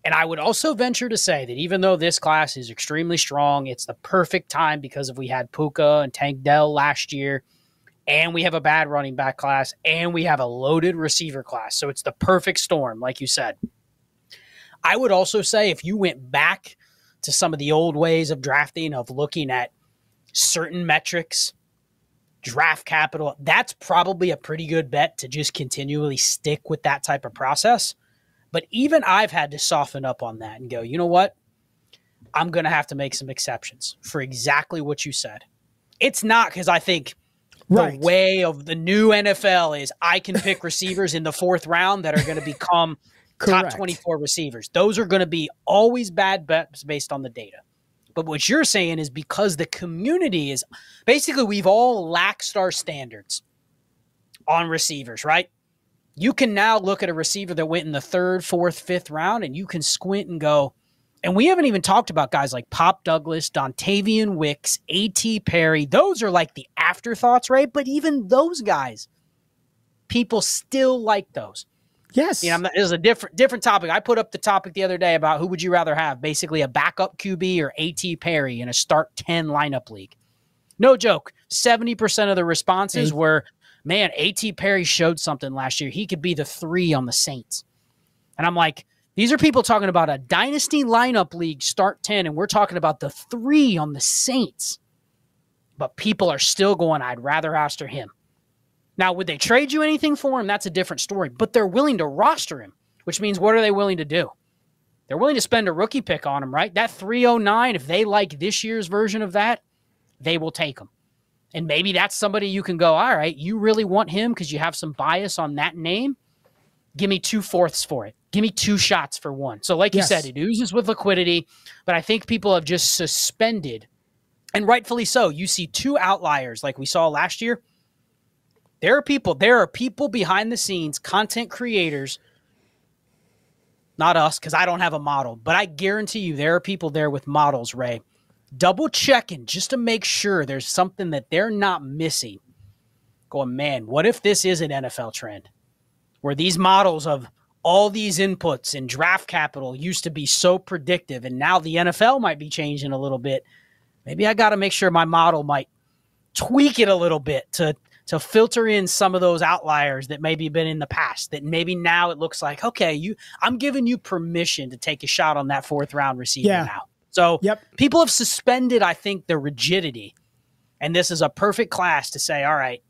And I would also venture to say that even though this class is extremely strong, it's the perfect time because if we had Puka and Tank Dell last year, and we have a bad running back class, and we have a loaded receiver class. So it's the perfect storm, like you said. I would also say if you went back to some of the old ways of drafting, of looking at certain metrics, draft capital, that's probably a pretty good bet to just continually stick with that type of process but even I've had to soften up on that and go, you know what? I'm going to have to make some exceptions for exactly what you said. It's not because I think right. the way of the new NFL is I can pick receivers in the fourth round that are going to become top 24 receivers. Those are going to be always bad bets based on the data. But what you're saying is because the community is basically we've all laxed our standards on receivers, right? you can now look at a receiver that went in the third, fourth, fifth round, and you can squint and go. And we haven't even talked about guys like Pop Douglas, Dontayvion Wicks, A.T. Perry. Those are like the afterthoughts, right? But even those guys, people still like those. Yes. You know, it was a different different topic. I put up the topic the other day about who would you rather have, basically a backup QB or A.T. Perry in a start 10 lineup league. No joke. 70% of the responses were man, A.T. Perry showed something last year. He could be the three on the Saints. And I'm like, these are people talking about a dynasty lineup league start 10, and we're talking about the three on the Saints. But people are still going, I'd rather roster him. Now, would they trade you anything for him? That's a different story. But they're willing to roster him, which means what are they willing to do? They're willing to spend a rookie pick on him, right? That 309, if they like this year's version of that, they will take him. And maybe that's somebody you can go, all right, you really want him because you have some bias on that name. Give me two fourths for it. Give me two shots for one. So, like yes. you said, it oozes with liquidity, but I think people have just suspended, and rightfully so. You see two outliers like we saw last year. There are people, there are people behind the scenes, content creators, not us, because I don't have a model, but I guarantee you there are people there with models, Ray, double checking just to make sure there's something that they're not missing. Going, man, what if this is an NFL trend where these models of all these inputs and draft capital used to be so predictive and now the NFL might be changing a little bit. Maybe I got to make sure my model might tweak it a little bit to to filter in some of those outliers that maybe been in the past that maybe now it looks like okay you I'm giving you permission to take a shot on that fourth round receiver yeah. now. So yep. people have suspended, I think, their rigidity. And this is a perfect class to say, all right,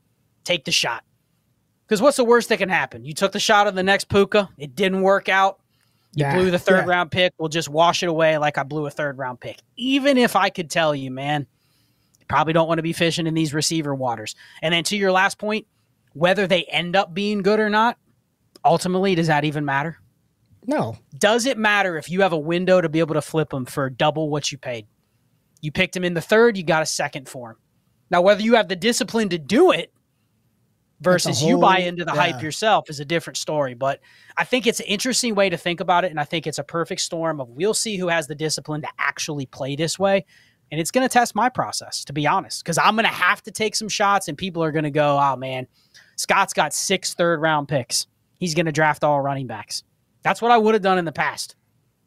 take the shot. Because what's the worst that can happen? You took the shot of the next Puka, it didn't work out. You yeah, blew the third yeah. round pick. We'll just wash it away like I blew a third round pick. Even if I could tell you, man, probably don't want to be fishing in these receiver waters. And then to your last point, whether they end up being good or not, ultimately, does that even matter? No. Does it matter if you have a window to be able to flip them for double what you paid? You picked him in the third, you got a second for him. Now, whether you have the discipline to do it versus whole, you buy into the yeah. hype yourself is a different story. But I think it's an interesting way to think about it. And I think it's a perfect storm of we'll see who has the discipline to actually play this way. And it's going to test my process, to be honest, because I'm going to have to take some shots and people are going to go, oh, man, Scott's got six third round picks. He's going to draft all running backs. That's what I would have done in the past.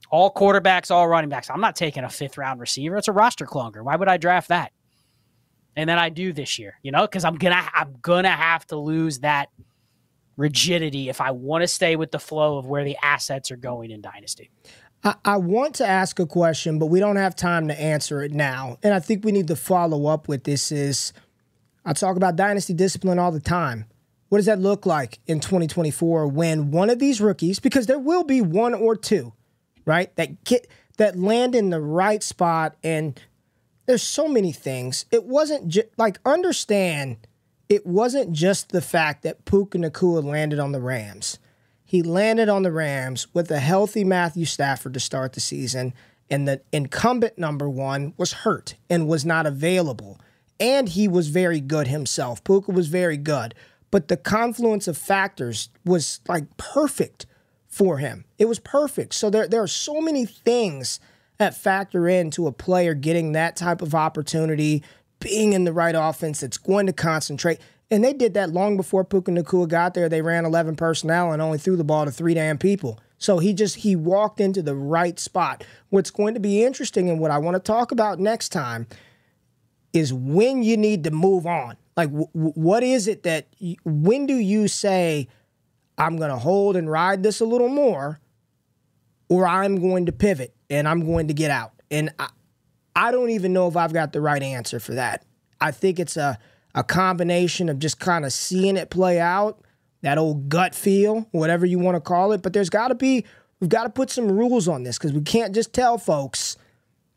All quarterbacks, all running backs. I'm not taking a fifth round receiver. It's a roster clunger. Why would I draft that? And then I do this year, you know, because I'm gonna I'm gonna have to lose that rigidity if I want to stay with the flow of where the assets are going in Dynasty. I, want to ask a question, but we don't have time to answer it now. And I think we need to follow up with this is I talk about dynasty discipline all the time. What does that look like in 2024 when one of these rookies, because there will be one or two, right, that get that land in the right spot and there's so many things. It wasn't just like understand it wasn't just the fact that Puka Nacua landed on the Rams. He landed on the Rams with a healthy Matthew Stafford to start the season, and the incumbent number one was hurt and was not available. And he was very good himself. Puka was very good. But the confluence of factors was like perfect for him. It was perfect. So there, there are so many things that factor into a player getting that type of opportunity, being in the right offense that's going to concentrate. And they did that long before Puka Nacua got there. They ran 11 personnel and only threw the ball to three damn people. So he just he walked into the right spot. What's going to be interesting and what I want to talk about next time is when you need to move on. Like w- what is it that when do you say I'm going to hold and ride this a little more or I'm going to pivot and I'm going to get out. And I, I don't even know if I've got the right answer for that. I think it's a a combination of just kind of seeing it play out, that old gut feel, whatever you want to call it. But there's got to be, we've got to put some rules on this because we can't just tell folks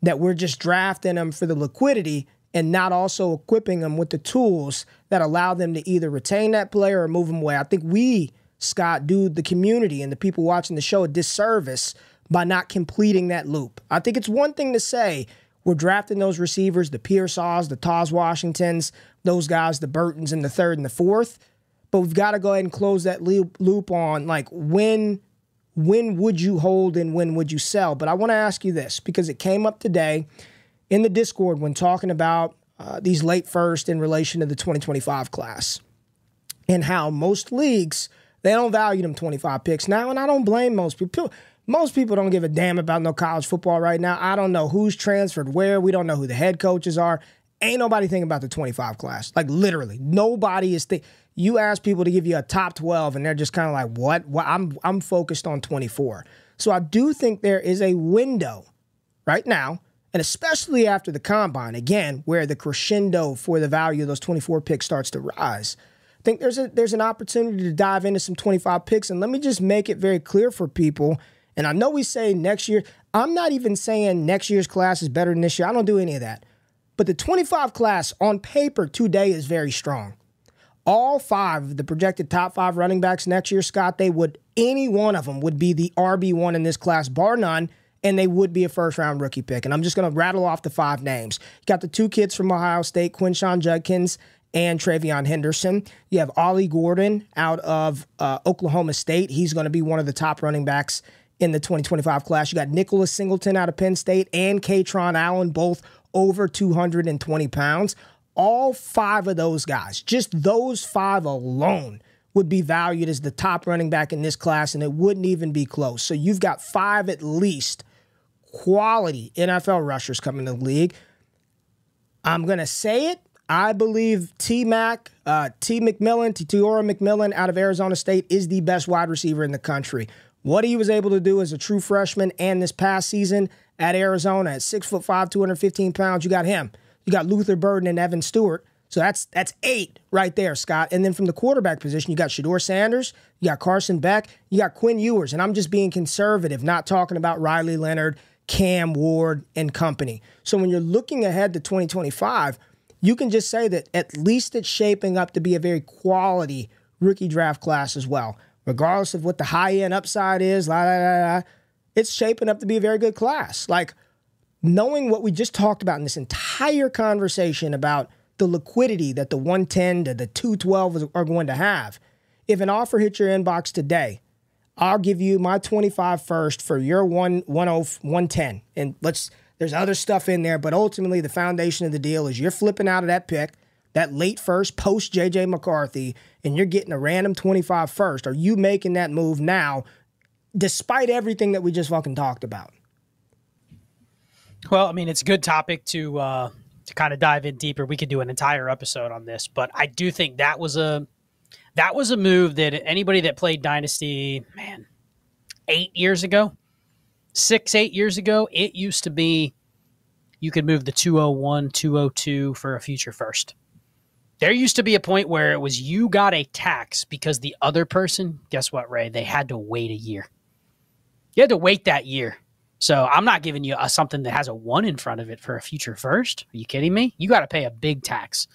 that we're just drafting them for the liquidity and not also equipping them with the tools that allow them to either retain that player or move them away. I think we, Scott, do the community and the people watching the show a disservice by not completing that loop. I think it's one thing to say, we're drafting those receivers, the Pearsalls, the Taz Washingtons, those guys, the Burtons in the third and the fourth. But we've got to go ahead and close that loop on like when when would you hold and when would you sell? But I want to ask you this because it came up today in the Discord when talking about uh, these late first in relation to the 2025 class and how most leagues they don't value them 25 picks now, and I don't blame most people. Most people don't give a damn about no college football right now. I don't know who's transferred where. We don't know who the head coaches are. Ain't nobody thinking about the 25 class. Like literally, nobody is think. You ask people to give you a top 12, and they're just kind of like, "What? What? I'm I'm focused on 24." So I do think there is a window right now, and especially after the combine, again, where the crescendo for the value of those 24 picks starts to rise. I think there's a there's an opportunity to dive into some 25 picks, and let me just make it very clear for people and I know we say next year, I'm not even saying next year's class is better than this year. I don't do any of that. But the 25 class on paper today is very strong. All five of the projected top five running backs next year, Scott, they would, any one of them would be the RB1 in this class, bar none, and they would be a first round rookie pick. And I'm just going to rattle off the five names. You got the two kids from Ohio State, Quinshon Judkins and TreVeyon Henderson. You have Ollie Gordon out of uh, Oklahoma State. He's going to be one of the top running backs in the 2025 class. You got Nicholas Singleton out of Penn State and Kaytron Allen, both over 220 pounds. All five of those guys, just those five alone, would be valued as the top running back in this class, and it wouldn't even be close. So you've got five at least quality NFL rushers coming to the league. I'm going to say it. I believe T Mac, uh, T McMillan, Tetairoa McMillan out of Arizona State is the best wide receiver in the country. What he was able to do as a true freshman and this past season at Arizona at six foot five, 215 pounds, you got him. You got Luther Burden and Evan Stewart. So that's that's eight right there, Scott. And then from the quarterback position, you got Shedeur Sanders, you got Carson Beck, you got Quinn Ewers. And I'm just being conservative, not talking about Riley Leonard, Cam Ward, and company. So when you're looking ahead to 2025, you can just say that at least it's shaping up to be a very quality rookie draft class as well regardless of what the high end upside is, la, la, la, la, it's shaping up to be a very good class. Like knowing what we just talked about in this entire conversation about the liquidity that the 110 to the 212 are going to have. If an offer hits your inbox today, I'll give you my 25 first for your 1 110. And let's there's other stuff in there, but ultimately the foundation of the deal is you're flipping out of that pick that late first post JJ McCarthy and you're getting a random 25 first, are you making that move now despite everything that we just fucking talked about? Well, I mean, it's a good topic to uh, to kind of dive in deeper. We could do an entire episode on this, but I do think that was a That was a move that anybody that played Dynasty, man, eight years ago, six, eight years ago, it used to be you could move the 201, 202 for a future first. There used to be a point where it was you got a tax because the other person, guess what, Ray? They had to wait a year. You had to wait that year. So I'm not giving you a, something that has a one in front of it for a future first. Are you kidding me? You got to pay a big tax.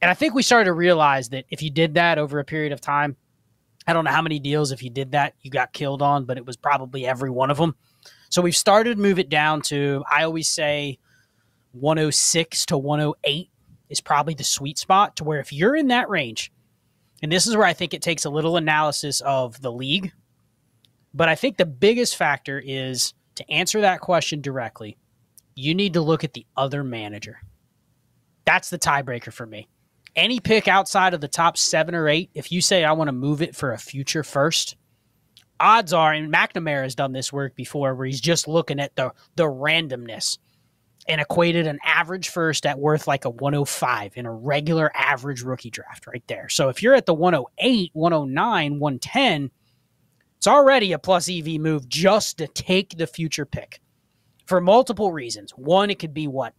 And I think we started to realize that if you did that over a period of time, I don't know how many deals, if you did that, you got killed on, but it was probably every one of them. So we've started to move it down to, I always say 106 to 108 is probably the sweet spot to where if you're in that range, and this is where I think it takes a little analysis of the league, but I think the biggest factor is to answer that question directly, you need to look at the other manager. That's the tiebreaker for me. Any pick outside of the top seven or eight, if you say I want to move it for a future first, odds are, and McNamara has done this work before, where he's just looking at the the randomness and equated an average first at worth like a 105 in a regular average rookie draft right there. So if you're at the 108, 109, 110, it's already a plus EV move just to take the future pick for multiple reasons. One, it could be what?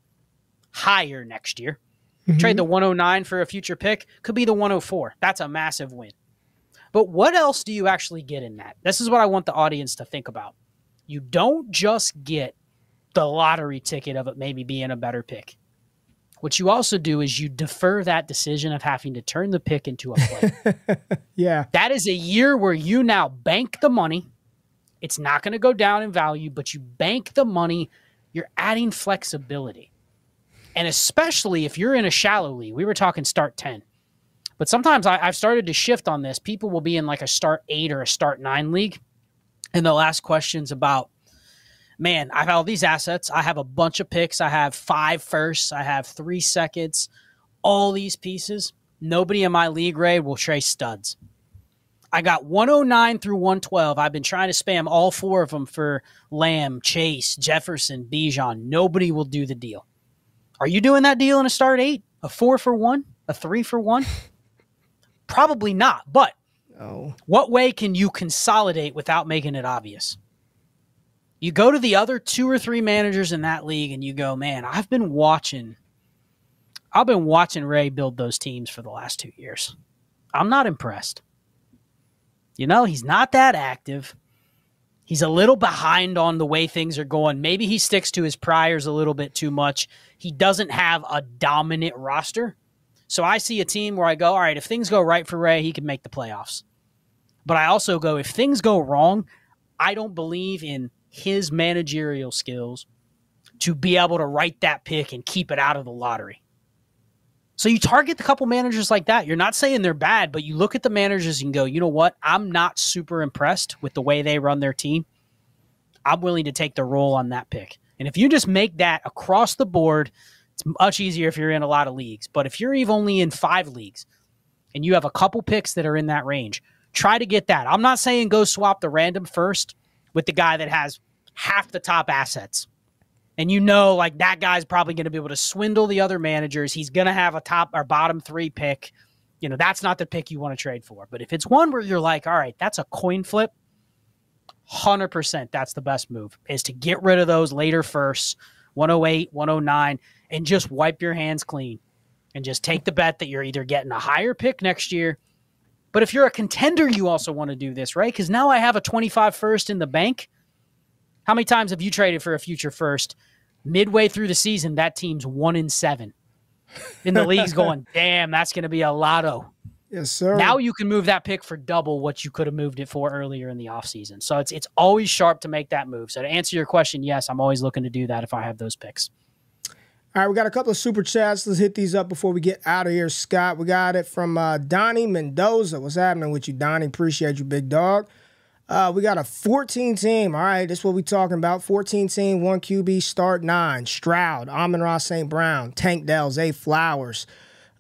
Higher next year. Mm-hmm. Trade the 109 for a future pick, could be the 104. That's a massive win. But what else do you actually get in that? This is what I want the audience to think about. You don't just get the lottery ticket of it maybe being a better pick. What you also do is you defer that decision of having to turn the pick into a play. yeah. That is a year where you now bank the money. It's not going to go down in value, but you bank the money. You're adding flexibility. And especially if you're in a shallow league, we were talking start 10. But sometimes I, have started to shift on this. People will be in like a start eight or a start nine league, and they'll ask questions about man, I have all these assets. I have a bunch of picks. I have five firsts. I have three seconds. All these pieces. Nobody in my league grade will trade studs. I got 109 through 112. I've been trying to spam all four of them for Lamb, Chase, Jefferson, Bijan. Nobody will do the deal. Are you doing that deal in a start eight? A four for one? A three for one? Probably not. But oh. what way can you consolidate without making it obvious? You go to the other two or three managers in that league and you go, man, I've been watching. I've been watching Ray build those teams for the last two years. I'm not impressed. You know, he's not that active. He's a little behind on the way things are going. Maybe he sticks to his priors a little bit too much. He doesn't have a dominant roster. So I see a team where I go, all right, if things go right for Ray, he can make the playoffs. But I also go, if things go wrong, I don't believe in his managerial skills to be able to write that pick and keep it out of the lottery. So you target the couple managers like that. You're not saying they're bad, but you look at the managers and go, you know what? I'm not super impressed with the way they run their team. I'm willing to take the role on that pick. And if you just make that across the board, it's much easier if you're in a lot of leagues. But if you're even only in five leagues and you have a couple picks that are in that range, try to get that. I'm not saying go swap the random first with the guy that has half the top assets. And you know, like that guy's probably going to be able to swindle the other managers. He's going to have a top or bottom three pick. You know, that's not the pick you want to trade for. But if it's one where you're like, all right, that's a coin flip, 100% that's the best move is to get rid of those later firsts, 108, 109, and just wipe your hands clean and just take the bet that you're either getting a higher pick next year but if you're a contender, you also want to do this, right? Because now I have a 25 first in the bank. How many times have you traded for a future first? Midway through the season, that team's one in seven. In the league's going, damn, that's going to be a lotto. Yes, sir. Now you can move that pick for double what you could have moved it for earlier in the offseason. So it's it's always sharp to make that move. So to answer your question, yes, I'm always looking to do that if I have those picks. All right, we got a couple of super chats. Let's hit these up before we get out of here, Scott. We got it from uh, Donnie Mendoza. What's happening with you, Donnie? Appreciate you, big dog. Uh, we got a 14 team. All right, that's what we talking about. 14 team, one QB, start nine. Stroud, Amon-Ra St. Brown, Tank Dell, Zay Flowers.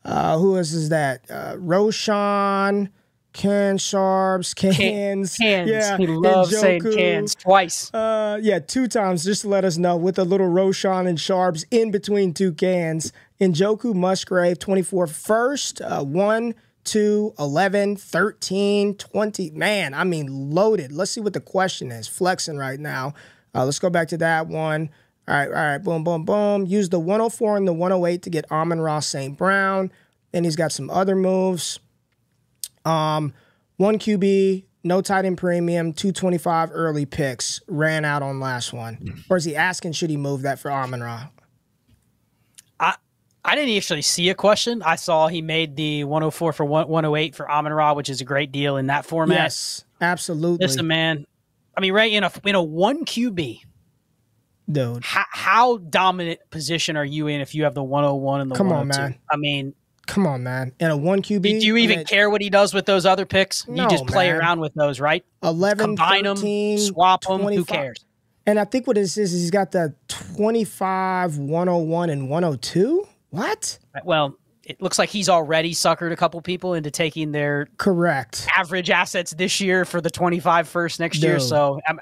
Uh, who else is that? Uh, Roschon. Can Sharps, cans, cans. Yeah, he loves saying cans twice. Uh, yeah, two times just to let us know with a little Roschon and Sharps in between two cans. Njoku Musgrave, 24 first, uh, one 2, 11, 13, 20. Man, I mean, loaded. Let's see what the question is. Flexing right now. Uh, let's go back to that one. All right, all right, boom, boom, boom. Use the 104 and the 108 to get Amon-Ra St. Brown. Then he's got some other moves. Um, one QB, no tight end premium, 225 early picks. Ran out on last one. Or is he asking should he move that for Amon Ra? I I didn't actually see a question. I saw he made the 104 for 108 for Amon Ra, which is a great deal in that format. Yes, absolutely. Listen, man. I mean, right in a in a one QB, dude. How, how dominant position are you in if you have the 101 and the Come on, 102? man. I mean, Come on, man. In a one QB, do you even I mean, care what he does with those other picks? No, you just play man. around with those, right? 11, Combine 13, them, swap them. Who cares? And I think what this is, is he's got the 25, 101, and 102. What? Well, it looks like he's already suckered a couple people into taking their Correct. average assets this year for the 25 first next year. So, um,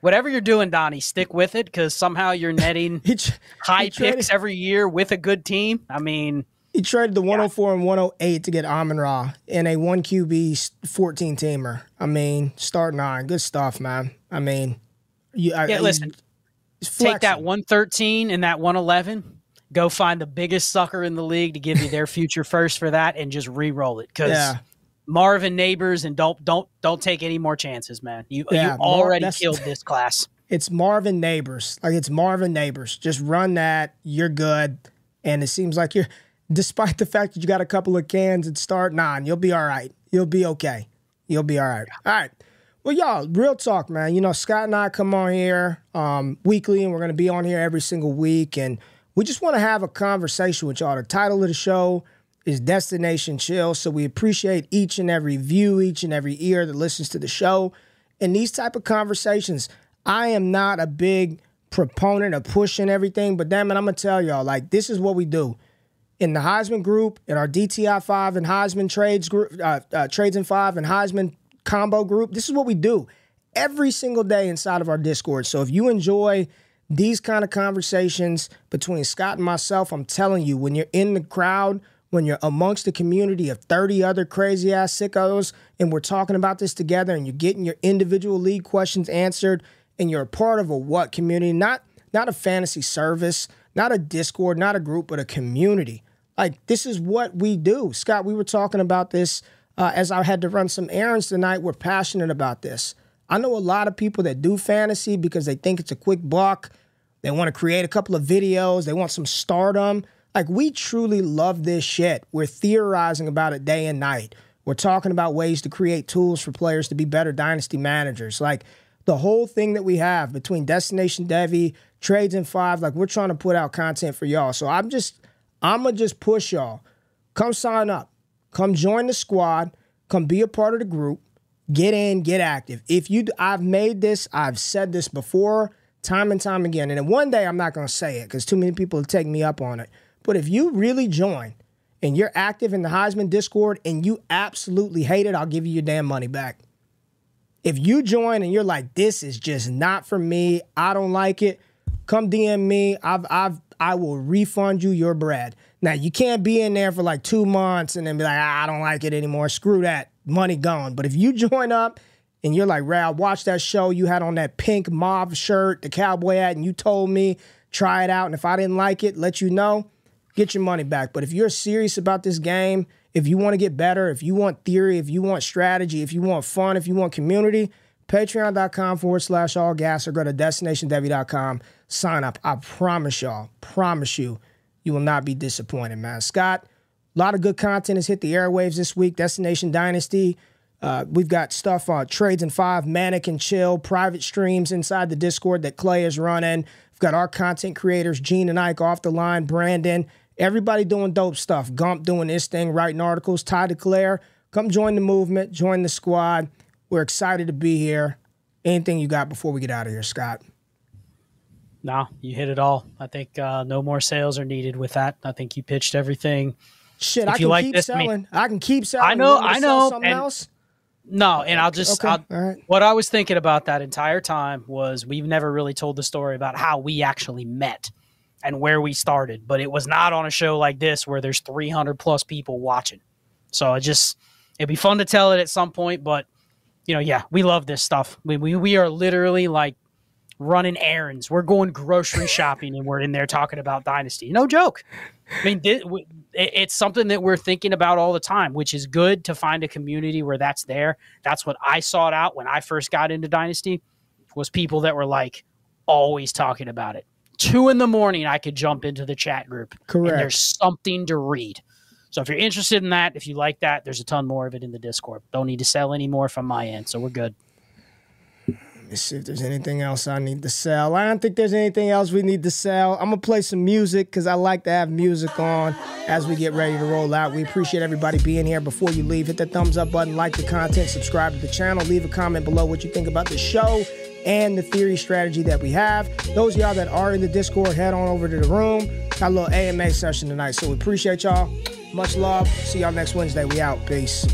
whatever you're doing, Donnie, stick with it because somehow you're netting He, high He picks every year with a good team. I mean, he traded the 104 and 108 to get Amon Ra in a one QB 14 teamer. I mean, start nine. Good stuff, man. I mean, you, yeah, I- listen, take that 113 and that 111, go find the biggest sucker in the league to give you their future first for that and just re-roll it because Yeah. Marvin Nabers and don't don't don't take any more chances, man. You Yeah, you already that's- killed this class. It's Marvin Nabers. Like it's Marvin Nabers. Just run that. You're good. And it seems like you're, despite the fact that you got a couple of cans at start nine, you'll be all right. You'll be okay. You'll be all right. All right. Well, y'all, real talk, man. You know, Scott and I come on here um, weekly, and we're going to be on here every single week. And we just want to have a conversation with y'all. The title of the show is Destination Chill. So we appreciate each and every view, each and every ear that listens to the show. And these type of conversations, I am not a big proponent of pushing everything, but damn it, I'm gonna tell y'all, like this is what we do in the Heisman group, in our DTI five and Heisman trades group, uh, uh, trades and five and Heisman combo group. This is what we do every single day inside of our Discord. So if you enjoy these kind of conversations between Scott and myself, I'm telling you, when you're in the crowd, when you're amongst a community of 30 other crazy ass sickos, and we're talking about this together, and you're getting your individual league questions answered, and you're a part of a what community, not not a fantasy service, not a Discord, not a group, but a community. Like this is what we do. Scott, we were talking about this uh, as I had to run some errands tonight. We're passionate about this. I know a lot of people that do fantasy because they think it's a quick buck. They want to create a couple of videos. They want some stardom. Like we truly love this shit. We're theorizing about it day and night. We're talking about ways to create tools for players to be better dynasty managers. Like the whole thing that we have between Destination Devy, Trades and Five, like we're trying to put out content for y'all. So I'm just, I'm gonna just push y'all. Come sign up. Come join the squad. Come be a part of the group. Get in, get active. If you, I've made this, I've said this before, time and time again. And one day I'm not gonna say it because too many people will take me up on it. But if you really join and you're active in the Heisman Discord and you absolutely hate it, I'll give you your damn money back. If you join and you're like, this is just not for me, I don't like it, come DM me. I've I've I will refund you your bread. Now you can't be in there for like two months and then be like, "Ah, I don't like it anymore. Screw that. Money gone. But if you join up and you're like, Ray, I watched that show you had on that pink mauve shirt, the cowboy hat, and you told me try it out. And if I didn't like it, let you know, get your money back. But if you're serious about this game, if you want to get better, if you want theory, if you want strategy, if you want fun, if you want community, patreon.com forward slash all gas or go to destinationdevy.com. Sign up. I promise y'all, promise you, you will not be disappointed, man. Scott, a lot of good content has hit the airwaves this week. Destination Dynasty. Uh, we've got stuff on Trades and Five, Manic and Chill, private streams inside the Discord that Clay is running. We've got our content creators, Gene and Ike off the line, Brandon, everybody doing dope stuff. Gump doing this thing, writing articles. Ty DeClaire, come join the movement, join the squad. We're excited to be here. Anything you got before we get out of here, Scott? No, you hit it all. I think uh, no more sales are needed with that. I think you pitched everything. Shit, If I you can like keep this, I mean- selling. I, can keep selling. I know, want me to I know, Something and- else? No, and I'll just Okay, I'll, right. what I was thinking about that entire time was we've never really told the story about how we actually met and where we started, but it was not on a show like this where there's 300 plus people watching. So it just it'd be fun to tell it at some point, but you know, yeah, we love this stuff. We we, we are literally like running errands. We're going grocery shopping and we're in there talking about Dynasty. No joke. I mean, it's something that we're thinking about all the time, which is good to find a community where that's there. That's what I sought out when I first got into Dynasty was people that were like always talking about it. Two in the morning, I could jump into the chat group. Correct. there's something to read. So if you're interested in that, if you like that, there's a ton more of it in the Discord. Don't need to sell any more from my end, so we're good. Let me see if there's anything else I need to sell. I don't think there's anything else we need to sell. I'm gonna play some music because I like to have music on as we get ready to roll out. We appreciate everybody being here. Before you leave, hit that thumbs up button, like the content, subscribe to the channel, leave a comment below what you think about the show and the theory strategy that we have. Those y'all that are in the Discord, head on over to the room. Got a little AMA session tonight, so we appreciate y'all. Much love. See y'all next Wednesday. We out. Peace.